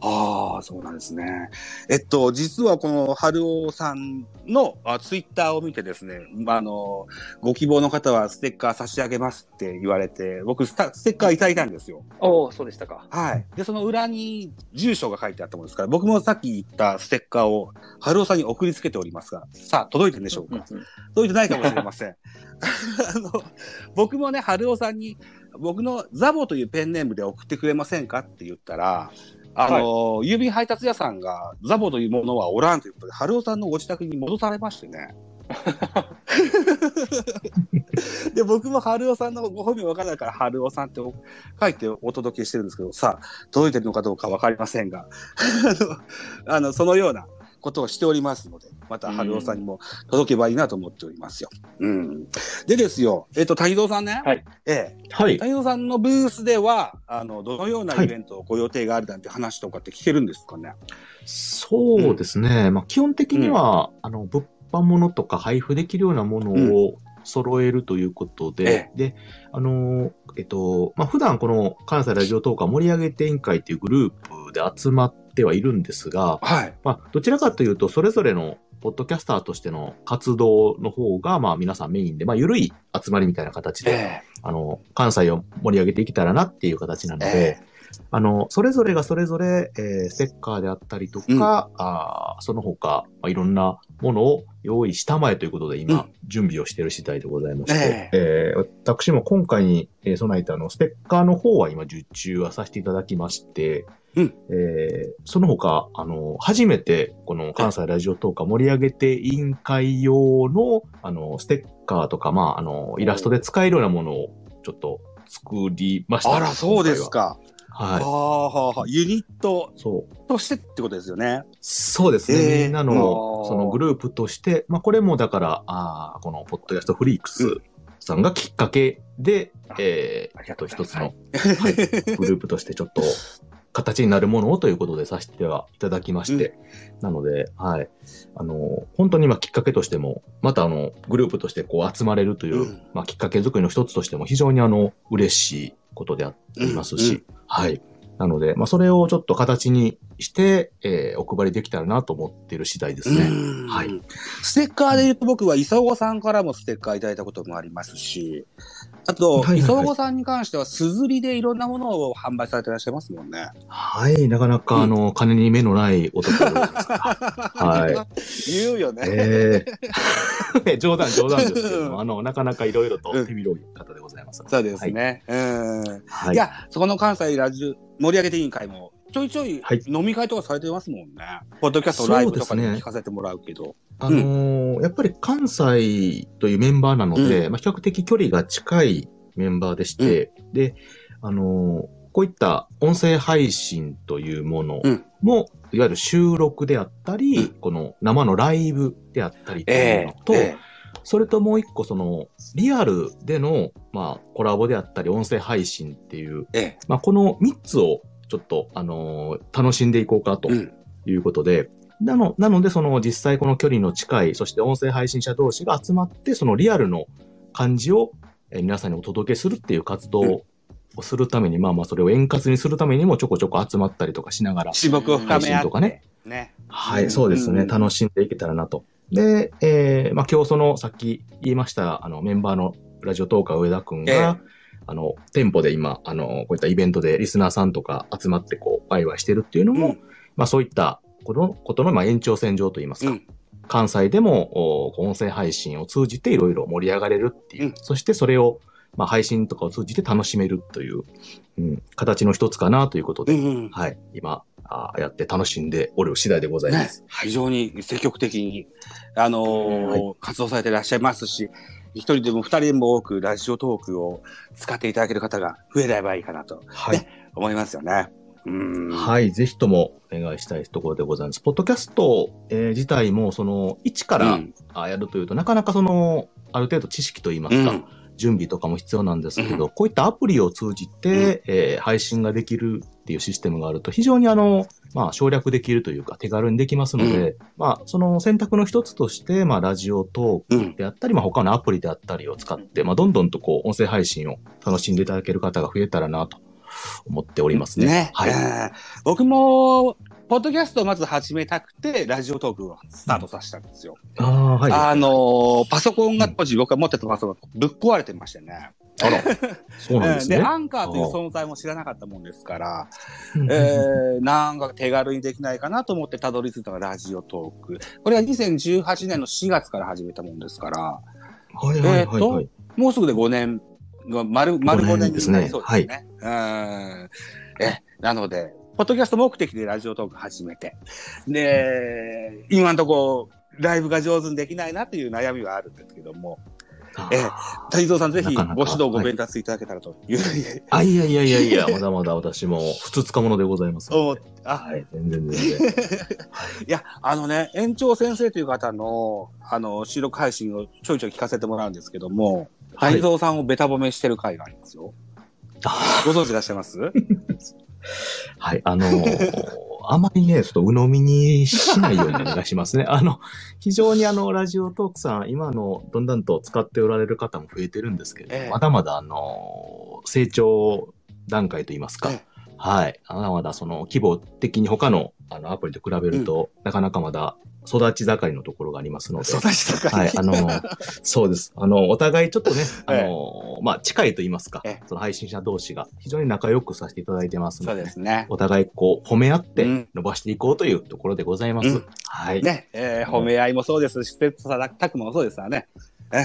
ああ、そうなんですね。えっと、実はこの春尾さんのあツイッターを見てですね、まああの、ご希望の方はステッカー差し上げますって言われて、僕スタステッカーいただいたんですよ。おお、そうでしたか。はい。で、その裏に住所が書いてあったものですから、僕もさっき言ったステッカーを春尾さんに送りつけておりますが、さあ、届いてるんでしょうか、うんうん届いてないかもしれません。あの、僕もね、春尾さんに、僕のザボというペンネームで送ってくれませんかって言ったら、あの、郵便配達屋さんがザボというものはおらんということで、春尾さんのご自宅に戻されましてね。で、僕も春尾さんのご本名わからないから、春尾さんって書いてお届けしてるんですけど、さあ、届いてるのかどうかわかりませんが、あのそのようなことをしておりますので、また春尾さんにも届けばいいなと思っておりますよ。うん。でですよ、えっ、と、谷蔵さんね。はい。ええ。はい。谷蔵さんのブースでは、あの、どのようなイベントをご予定があるなんて話とかって聞けるんですかね？そうですね。まあ、基本的には、あの、物販物とか配布できるようなものを揃えるということで、で、あの、えっと、まあ、普段この関西ラジオトーカー盛り上げて委員会というグループで集まってはいるんですが、はい。まあ、どちらかというと、それぞれのポッドキャスターとしての活動の方が、まあ、皆さんメインで、まあ、緩い集まりみたいな形で、えあの、関西を盛り上げていけたらなっていう形なので、えあの、それぞれがそれぞれ、えーステッカーであったりとか、うんあーその他、まあ、いろんなものを用意したまえということで、今、うん準備をしている次第でございまして、ええー私も今回に、えー備えたあの、ステッカーの方は今、受注はさせていただきまして、うんえーその他、あの、初めて、この関西ラジオトーカー盛り上げて委員会用の、あの、ステッカーとか、まあ、あの、イラストで使えるようなものを、ちょっと作りました。あら、そうですか。はい。はあはあはあユニットそう。としてってことですよね。そうですね。えーみんなあの、ーそのグループとして、まあこれもだから、あーこのポッドキャストフリークスさんがきっかけで、えー、ありがとう一つの、はい、グループとしてちょっと、形になるものをということでさせてはいただきまして、なので、はい。あの、本当にまあきっかけとしても、またあの、グループとしてこう集まれるという、うんまあきっかけ作りの一つとしても非常にあの、嬉しいことでありますし、うんはい。なので、まあそれをちょっと形にして、えーお配りできたらなと思っている次第ですね。うんはい。ステッカーで言うと僕は磯子さんからもステッカーいただいたこともありますし、あと、はいはいはい磯子さんに関しては、すずりでいろんなものを販売されていらっしゃいますもんね。はい。なかなかあの、金に目のない男ですから。はい。言うよね。ええ 冗談、冗談ですけどうんも、あの、なかなかいろいろと手広い方でございます。そうですね。うん。はい。いや、そこの関西ラジオ盛り上げて委員会も、ちょいちょいはい。飲み会とかされてますもんね。ポッドキャストライブとかでそうですね。聞かせてもらうけど。あのーやっぱり関西というメンバーなので、うまあ、比較的距離が近いメンバーでして、で、あのーこういった音声配信というものうん。も、いわゆる収録であったり、うん。この生のライブであったりというのと、えそれともう一個、その、リアルでの、まあ、コラボであったり、音声配信っていう、ええ。まあ、この3つを、ちょっと、あのー楽しんでいこうかとうん。いうことで、なの、なので、その、実際この距離の近い、そして音声配信者同士が集まって、そのリアルの感じを、えー皆さんにお届けするっていう活動をするために、まあまあ、それを円滑にするためにも、ちょこちょこ集まったりとかしながら、種目を深とかね。ね。はい、そうですね。うん楽しんでいけたらなと。で、えー、まあ今日その、さっき言いました、あの、メンバーのラジオトーカー上田くんが、ええあの、店舗で今、あの、こういったイベントでリスナーさんとか集まってこう、ワイワイしてるっていうのも、うんまあそういったことの、ことの、まあ延長線上といいますか、うん。関西でも、お音声配信を通じていろいろ盛り上がれるっていう、うんそしてそれを、まあ配信とかを通じて楽しめるという、うん、形の一つかなということで、うんうん。はい、今、あーやって楽しんでおる次第でございまねす。、非常に積極的に、あのー活動されていらっしゃいますし、一人でも二人でも多くラジオトークを使っていただける方が増えればいいかなとはい。思いますよね。うん。はい、ぜひともお願いしたいところでございます。ポッドキャスト、えー自体も、その、一から、うんあやるというと、なかなかその、ある程度知識といいますか、うん準備とかも必要なんですけど、うこういったアプリを通じて、えー配信ができるっていうシステムがあると、非常にあの、まあ、省略できるというか、手軽にできますので、まあ、その選択の一つとして、まあ、ラジオトークであったり、まあ、他のアプリであったりを使って、まあ、どんどんとこう、音声配信を楽しんでいただける方が増えたらなと思っておりますね。ね。はい。えー僕も、ポッドキャストをまず始めたくて、ラジオトークをスタートさせたんですよ。ああ、はい。あのーパソコンが当時僕が持ってたパソコンがぶっ壊れてましてね。あら、そうなんですね。で、アンカーという存在も知らなかったもんですから、うんえー、なんか手軽にできないかなと思ってたどり着いたのがラジオトーク。これは2018年の4月から始めたもんですから、はいはいはいはい。もうすぐで5年、丸、丸5年になりそうですね。ですうん。え、なので、ポッドキャスト目的でラジオトーク始めて、で、今のところ、ライブが上手にできないなという悩みはあるんですけども、ええ。あ谷蔵さんぜひご指導ご鞭達いただけたらというあ、いやいやいやいや、まだまだ私も、ふつつかものでございます。ので。思って、あ、はい、全然全然。い。や、あのね、園長先生という方の、あの、収録配信をちょいちょい聞かせてもらうんですけども、はい。谷蔵さんをベタ褒めしてる回がありますよ。あご存知いらっしゃいます？はい、あのーあまりね、ちょっと鵜呑みにしないようにお願いしますね。あの、非常にあの、ラジオトークさん、今の、どんどんと使っておられる方も増えてるんですけれども、ええまだまだあのー成長段階といいますか、えはい。まだまだその規模的に他のあのアプリと比べると、なかなかまだ育ち盛りのところがありますので。育ち盛りはい、あの、そうです。あの、お互いちょっとね、あええの、まあ、近いと言いますかええ、その配信者同士が非常に仲良くさせていただいてますそうので、ですね。お互いこう、褒め合ってうん伸ばしていこうというところでございます。うんはい。ね、えー褒め合いもそうですし、切磋琢磨もそうですからね。え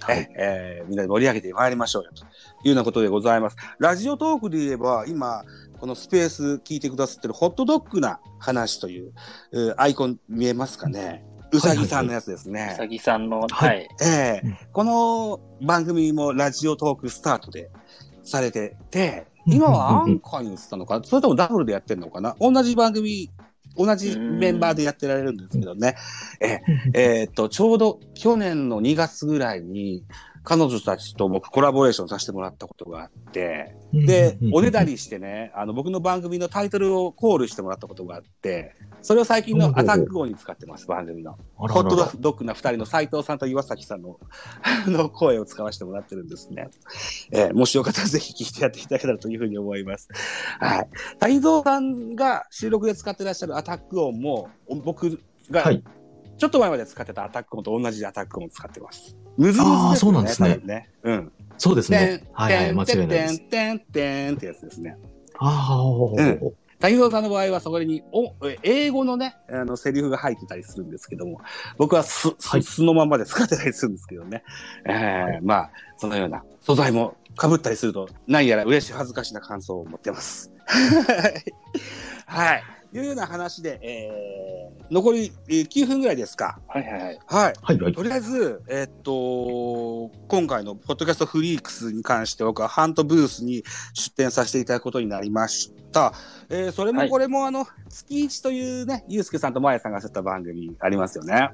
はいええーみんなで盛り上げてまいりましょうよ、というようなことでございます。ラジオトークで言えば、今、このスペース聞いてくださってるホットドッグな話という、えーアイコン見えますかね？うさぎさんのやつですね。うさぎさんの、ははい。い。ええうん。この番組もラジオトークスタートでされてて、今はアンカーに移ったのか、それともダブルでやってるのかな？同じ番組、同じメンバーでやってられるんですけどね。えええーっと、ちょうど去年の2月ぐらいに、彼女たちと僕コラボレーションさせてもらったことがあって、で、おねだりしてね、あの、僕の番組のタイトルをコールしてもらったことがあって、それを最近のアタック号に使ってます、番組の。ホットドッグな二人の斉藤さんと岩崎さんの あの声を使わせてもらってるんですね。えーもしよかったらぜひ聞いてやっていただけたらというふうに思います。はい。谷蔵さんが収録で使ってらっしゃるアタック音も、お僕が、はいちょっと前まで使ってたアタック音と同じアタック音を使ってます。むずむずね。あーそうなんですねね。うん。そうですね。はいはい、間違いないです。てんてんてんってやつですね。ああ、ほうほうほうほう谷蔵さんの場合はそこにおえ英語のね、あのセリフが入ってたりするんですけども、僕はす、はいすのまんまで使ってたりするんですけどね。えーまあ、そのような素材も被ったりすると、何やら嬉しい恥ずかしな感想を持ってます。はい。いうような話で、えー、残りえー9分ぐらいですか。はいはいはい。はい。はいはい。とりあえず、えっと、今回のポッドキャストフリークスに関して僕はハントブースに出展させていただくことになりました。えーそれもはいこれもあの、月一というね、ゆうすけさんとまやさんがやった番組ありますよね。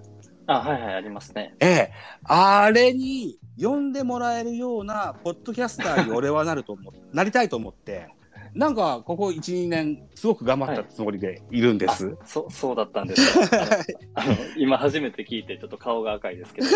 あ、はいはい、ありますね。ええ。あれに呼んでもらえるような、ポッドキャスターに俺はなると思う、なりたいと思って、なんか、ここ1、2年、すごく頑張ったつもりでいるんです。そそうだったんですよ あの今初めて聞いて、ちょっと顔が赤いですけど。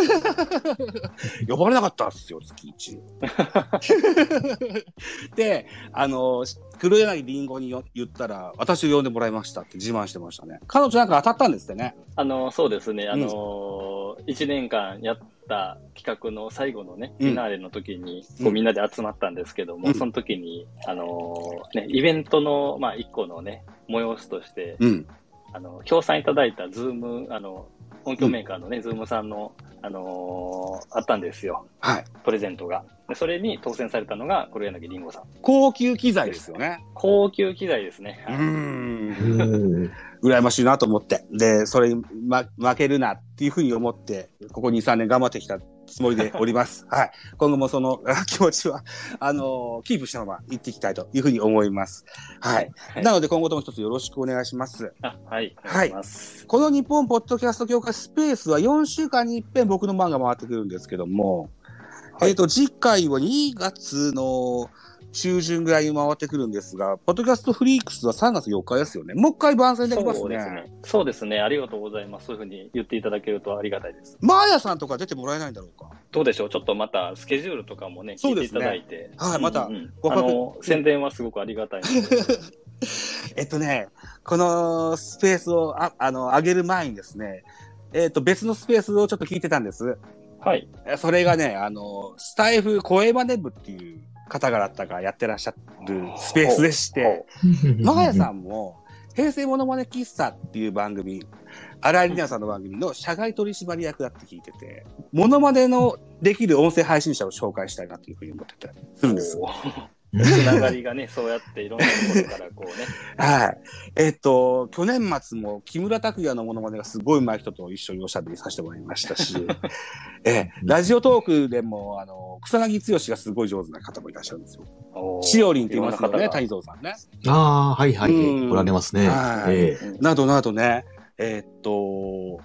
呼ばれなかったんですよ、月1。で、あの、黒柳りんごによ言ったら、私を呼んでもらいましたって自慢してましたね。彼女なんか当たったんですってね。あの、そうですね、あの、1年間やった企画の最後のね、うん。フィナーレの時に、うん。こうみんなで集まったんですけども、うん。その時に、あの、ね、イベントの、まあ、一個のね、催しとして、うん。あの、協賛いただいた ZOOM、あの、音響メーカーのね、 ZOOM さんの、あのーあったんですよ。はい。プレゼントが。でそれに当選されたのが黒柳りんごさん。高級機材ですよね。高級機材ですね。うはいん。羨ましいなと思って。で、それに、ま、負けるなっていうふうに思って、ここ2、3年頑張ってきたつもりでおります。はい。今後もそのあ気持ちは、あのーキープしたまま行っていきたいというふうに思います。はい。はいなので今後とも一つよろしくお願いします。あはい。お願い。この日本ポッドキャスト協会スペースは4週間に一遍僕の番が回ってくるんですけども、はいえっ、と、次回は2月の中旬ぐらいに回ってくるんですが、ポッドキャストフリークスは3月4日ですよね。もう一回番宣できますね。そうですね。そうですね。ありがとうございます。そういうふうに言っていただけるとありがたいです。マーヤさんとか出てもらえないんだろうか。どうでしょう？ちょっとまたスケジュールとかもね、聞いていただいて。はいまたうんうんあの、宣伝はすごくありがたい。えっとね、このスペースをああの上げる前にですね、えっと、別のスペースをちょっと聞いてたんです。はい。えそれがね、あの、スタイフ声マネ部っていう方々がやってらっしゃるスペースでして、マーヤさんも、平成モノマネ喫茶っていう番組、荒井里奈さんの番組の社外取締役だって聞いてて、モノマネのできる音声配信者を紹介したいなというふうに思ってたりするんです。つながりがね、そうやっていろんなところからこうね。はい。えっ、と、去年末も木村拓哉のモノマネがすごい上手い人と一緒におしゃべりさせてもらいましたし、ええラジオトークでも、あの、草薙剛がすごい上手な方もいらっしゃるんですよ。しおりんって言いますよね、谷蔵さんね。ああ、はいはい。うんおられますね。はいええなどなどね、えーっと、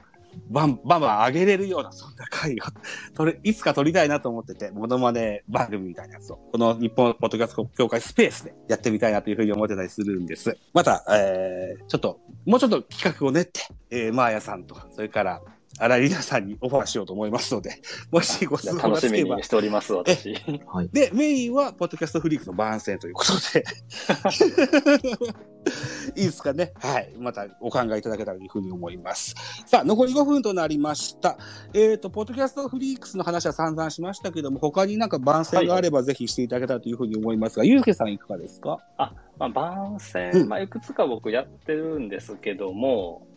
バン、バンバン上げれるような、そんな回を、取れ、いつか撮りたいなと思ってて、モノマネ番組みたいなやつを、この日本ポッドキャスト協会スペースでやってみたいなというふうに思ってたりするんです。また、えー、ちょっと、もうちょっと企画を練って、えー、マーヤさんとか、それから、荒井里奈さんにオファーしようと思いますので、もしご質あ楽しみ問がつけばに。しております、私。はい。で、メインは、ポッドキャストフリークの番宣ということで。いいですかね。はい。またお考えいただけたらというふうに思います。さあ、残り5分となりました。えっ、と、ポッドキャストフリークスの話は散々しましたけども、他になんか番宣があればぜひしていただけたらというふうに思いますが、ゆうけさんいかがですか？まあ、番宣、うんまあ、いくつか僕やってるんですけども、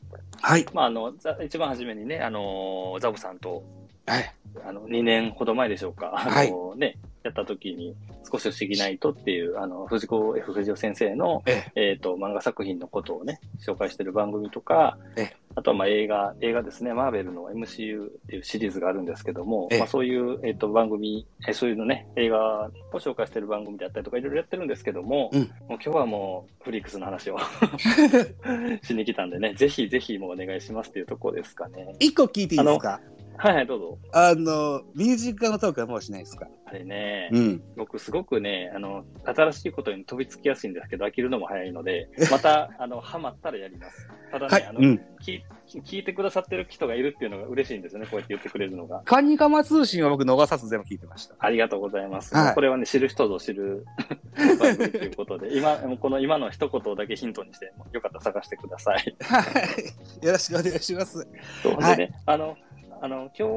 はい。まあ、あの、ざ一番初めにね、あの、ザボさんと、はい。あの、2年ほど前でしょうか。はいあの、ね、やった時に、少し不思議ないとっていう、あの、藤子 F 不二雄先生の、ええ。っ、と、漫画作品のことをね、紹介してる番組とかええ、あとはまあ映画、映画ですね、マーベルの MCU っていうシリーズがあるんですけども、ええ。まあそういう、えっ、と、番組、えそういうのね、映画を紹介してる番組であったりとか、いろいろやってるんですけども、うん。もう今日はもう、フリークスの話を しに来たんでね、ぜひぜひもうお願いしますっていうところですかね。一個聞いていいですか？はいはい、どうぞ。あの、ミュージックのトークはもうしないですかあれね、うん。僕すごくね、あの、新しいことに飛びつきやすいんですけど、飽きるのも早いので、また、あの、ハマったらやります。ただね、あの、はいうん。聞い聞いてくださってる人がいるっていうのが嬉しいんですよね、こうやって言ってくれるのが。カニカマ通信は僕逃さず全部聞いてました。ありがとうございます。はいこれはね、知る人ぞ知る番組ということで、今、この今の一言だけヒントにして、よかったら探してください。はい。よろしくお願いします。そうはいでね、あの、あの、今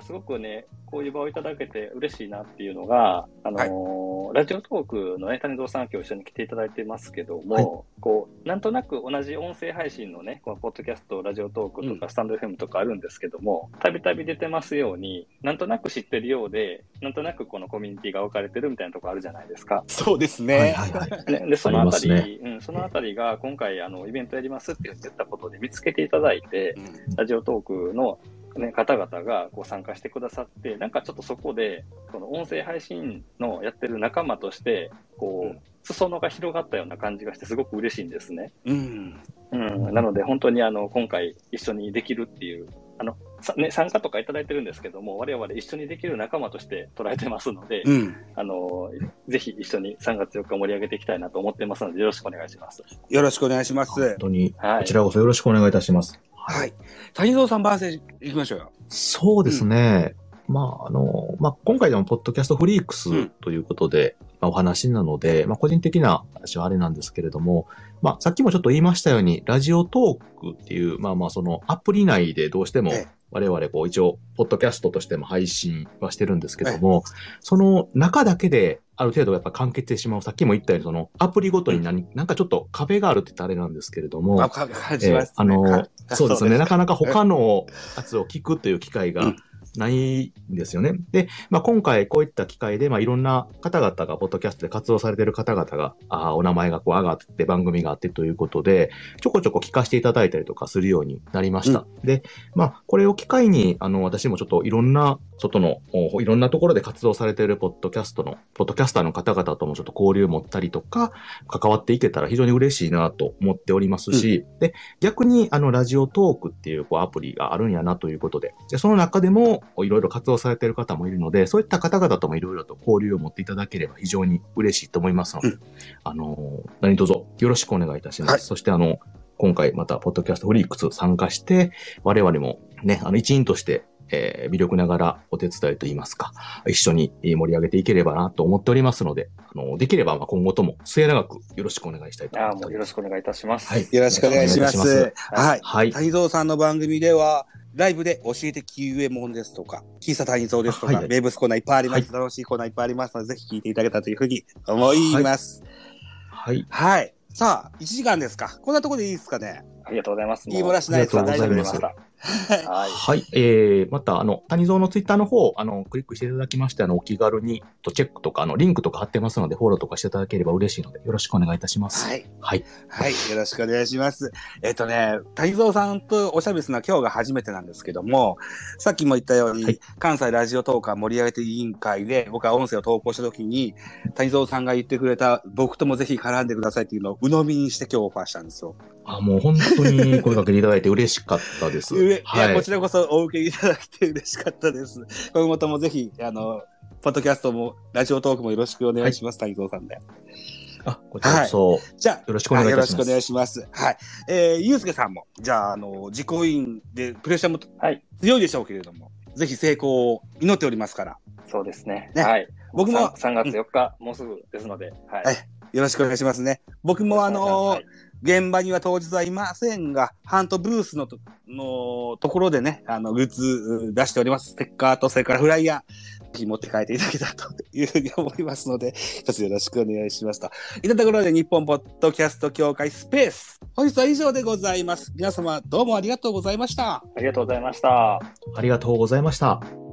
日、すごくね、こういう場をいただけて嬉しいなっていうのが、あの、ラジオトークのね、谷蔵さん今日一緒に来ていただいてますけども、はいこう、なんとなく同じ音声配信のね、このポッドキャスト、ラジオトークとか、スタンド FM とかあるんですけども、たびたび出てますように、なんとなく知ってるようで、なんとなくこのコミュニティが分かれてるみたいなとこあるじゃないですか。そうですね。はいはいはい。ね、で、そのあたり、ありうん、そのあたりが今回、あの、イベントやりますって言ったことで見つけていただいて、うんラジオトークの、ね、方々がこう参加してくださって、なんかちょっとそこで、この音声配信のやってる仲間として、こう裾野が広がったような感じがして、すごく嬉しいんですね。うん。うん、なので、本当にあの、今回一緒にできるっていう、あの、さね、参加とかいただいてるんですけども、我々一緒にできる仲間として捉えてますので、うん。あの、ぜひ一緒に3月4日盛り上げていきたいなと思ってますので、よろしくお願いします。よろしくお願いします。本当に、はいこちらこそよろしくお願いいたします。はい。谷蔵さん番宣行きましょうよ。そうですね。まあ、あの、まあ、今回でも、ポッドキャストフリークスうんということで、まあ、お話なので、まあ、個人的な話はあれなんですけれども、まあ、さっきもちょっと言いましたように、ラジオトークっていう、まあまあ、そのアプリ内でどうしてもええ、我々、こう、一応、ポッドキャストとしても配信はしてるんですけども、その中だけで、ある程度やっぱ完結してしまう。さっきも言ったように、その、アプリごとに何、なんかちょっと壁があるって言ったらあれなんですけれども、あ、か感えじます、ね。ーあの、かそうですね。なかなかか他のやつを聞くという機会がうんないんですよね。で、まあ、今回こういった機会で、まあ、いろんな方々が、ポッドキャストで活動されている方々が、あーお名前がこう上がって番組があってということで、ちょこちょこ聞かせていただいたりとかするようになりました。で、まあ、これを機会に、あの、私もちょっといろんな、外の、おいろんなところで活動されているポッドキャストの、ポッドキャスターの方々ともちょっと交流を持ったりとか、関わっていけたら非常に嬉しいなと思っておりますし、で、逆に、あの、ラジオトークっていうこうアプリがあるんやなということで、でその中でも、いろいろ活動されている方もいるので、そういった方々ともいろいろと交流を持っていただければ非常に嬉しいと思いますので、うん。あの、何卒よろしくお願いいたします。はい。そして、あの、今回また、ポッドキャストフリークス参加して、我々もね、あの、一員として、えー魅力ながらお手伝いといいますか、一緒に盛り上げていければなと思っておりますので、あの、できればまあ今後とも末永くよろしくお願いしたいと思ああ、っておりますもうよろし。くお願いいたします。はい。よろしくお願いします。お願いいたしはい。はい。谷蔵さんの番組では、ライブで教えてキウエモンですとか、喫茶谷蔵ですとか、はい名物コーナーいっぱいあります。楽しいコーナーいっぱいありますので、ぜひ聞いていただけたらというふうに思います。はい。はい。さあ、1時間ですか。こんなところでいいですかね。ありがとうございます。言い漏らしないですかありがとうございます大丈夫ですかはい。はい。えー、また、あの、谷蔵のツイッターの方、あの、クリックしていただきまして、あの、お気軽に、とチェックとか、あの、リンクとか貼ってますので、フォローとかしていただければ嬉しいので、よろしくお願いいたします。はい。はい。はい。よろしくお願いします。えっ、とね、谷蔵さんとおしゃべりするのは今日が初めてなんですけども、さっきも言ったように、はい関西ラジオトーカー盛り上げて委員会で僕は音声を投稿した時に、谷蔵さんが言ってくれた僕ともぜひ絡んでくださいっていうのを鵜呑みにして今日オファーしたんですよ。あ、もう本当に声かけていただいて嬉しかったです。うえいはいや、こちらこそお受けいただいて嬉しかったです。今後ともぜひ、あの、ポッドキャストも、ラジオトークもよろしくお願いします、谷蔵さんで。あ、こちらこそ、じゃあ、よろしくお願いしますはよろしくお願いします。はい。えー、ゆうすけさんも、じゃあ、あの、実行委員でプレッシャーもはい強いでしょうけれども、ぜひ成功を祈っておりますから、そうですね。ねはい。僕も 3, 月4日、もうすぐですので、はい。はいよろしくお願いしますね。僕もあのはい現場には当日はいませんが、ハントブースのとのところでね、あの、グッズうん出しております。ステッカーと、それからフライヤー、ぜひ持って帰っていただけたらというふうに思いますので、一つよろしくお願いしますと。いったところで、日本ポッドキャスト協会スペース。本日は以上でございます。皆様、どうもありがとうございました。ありがとうございました。ありがとうございました。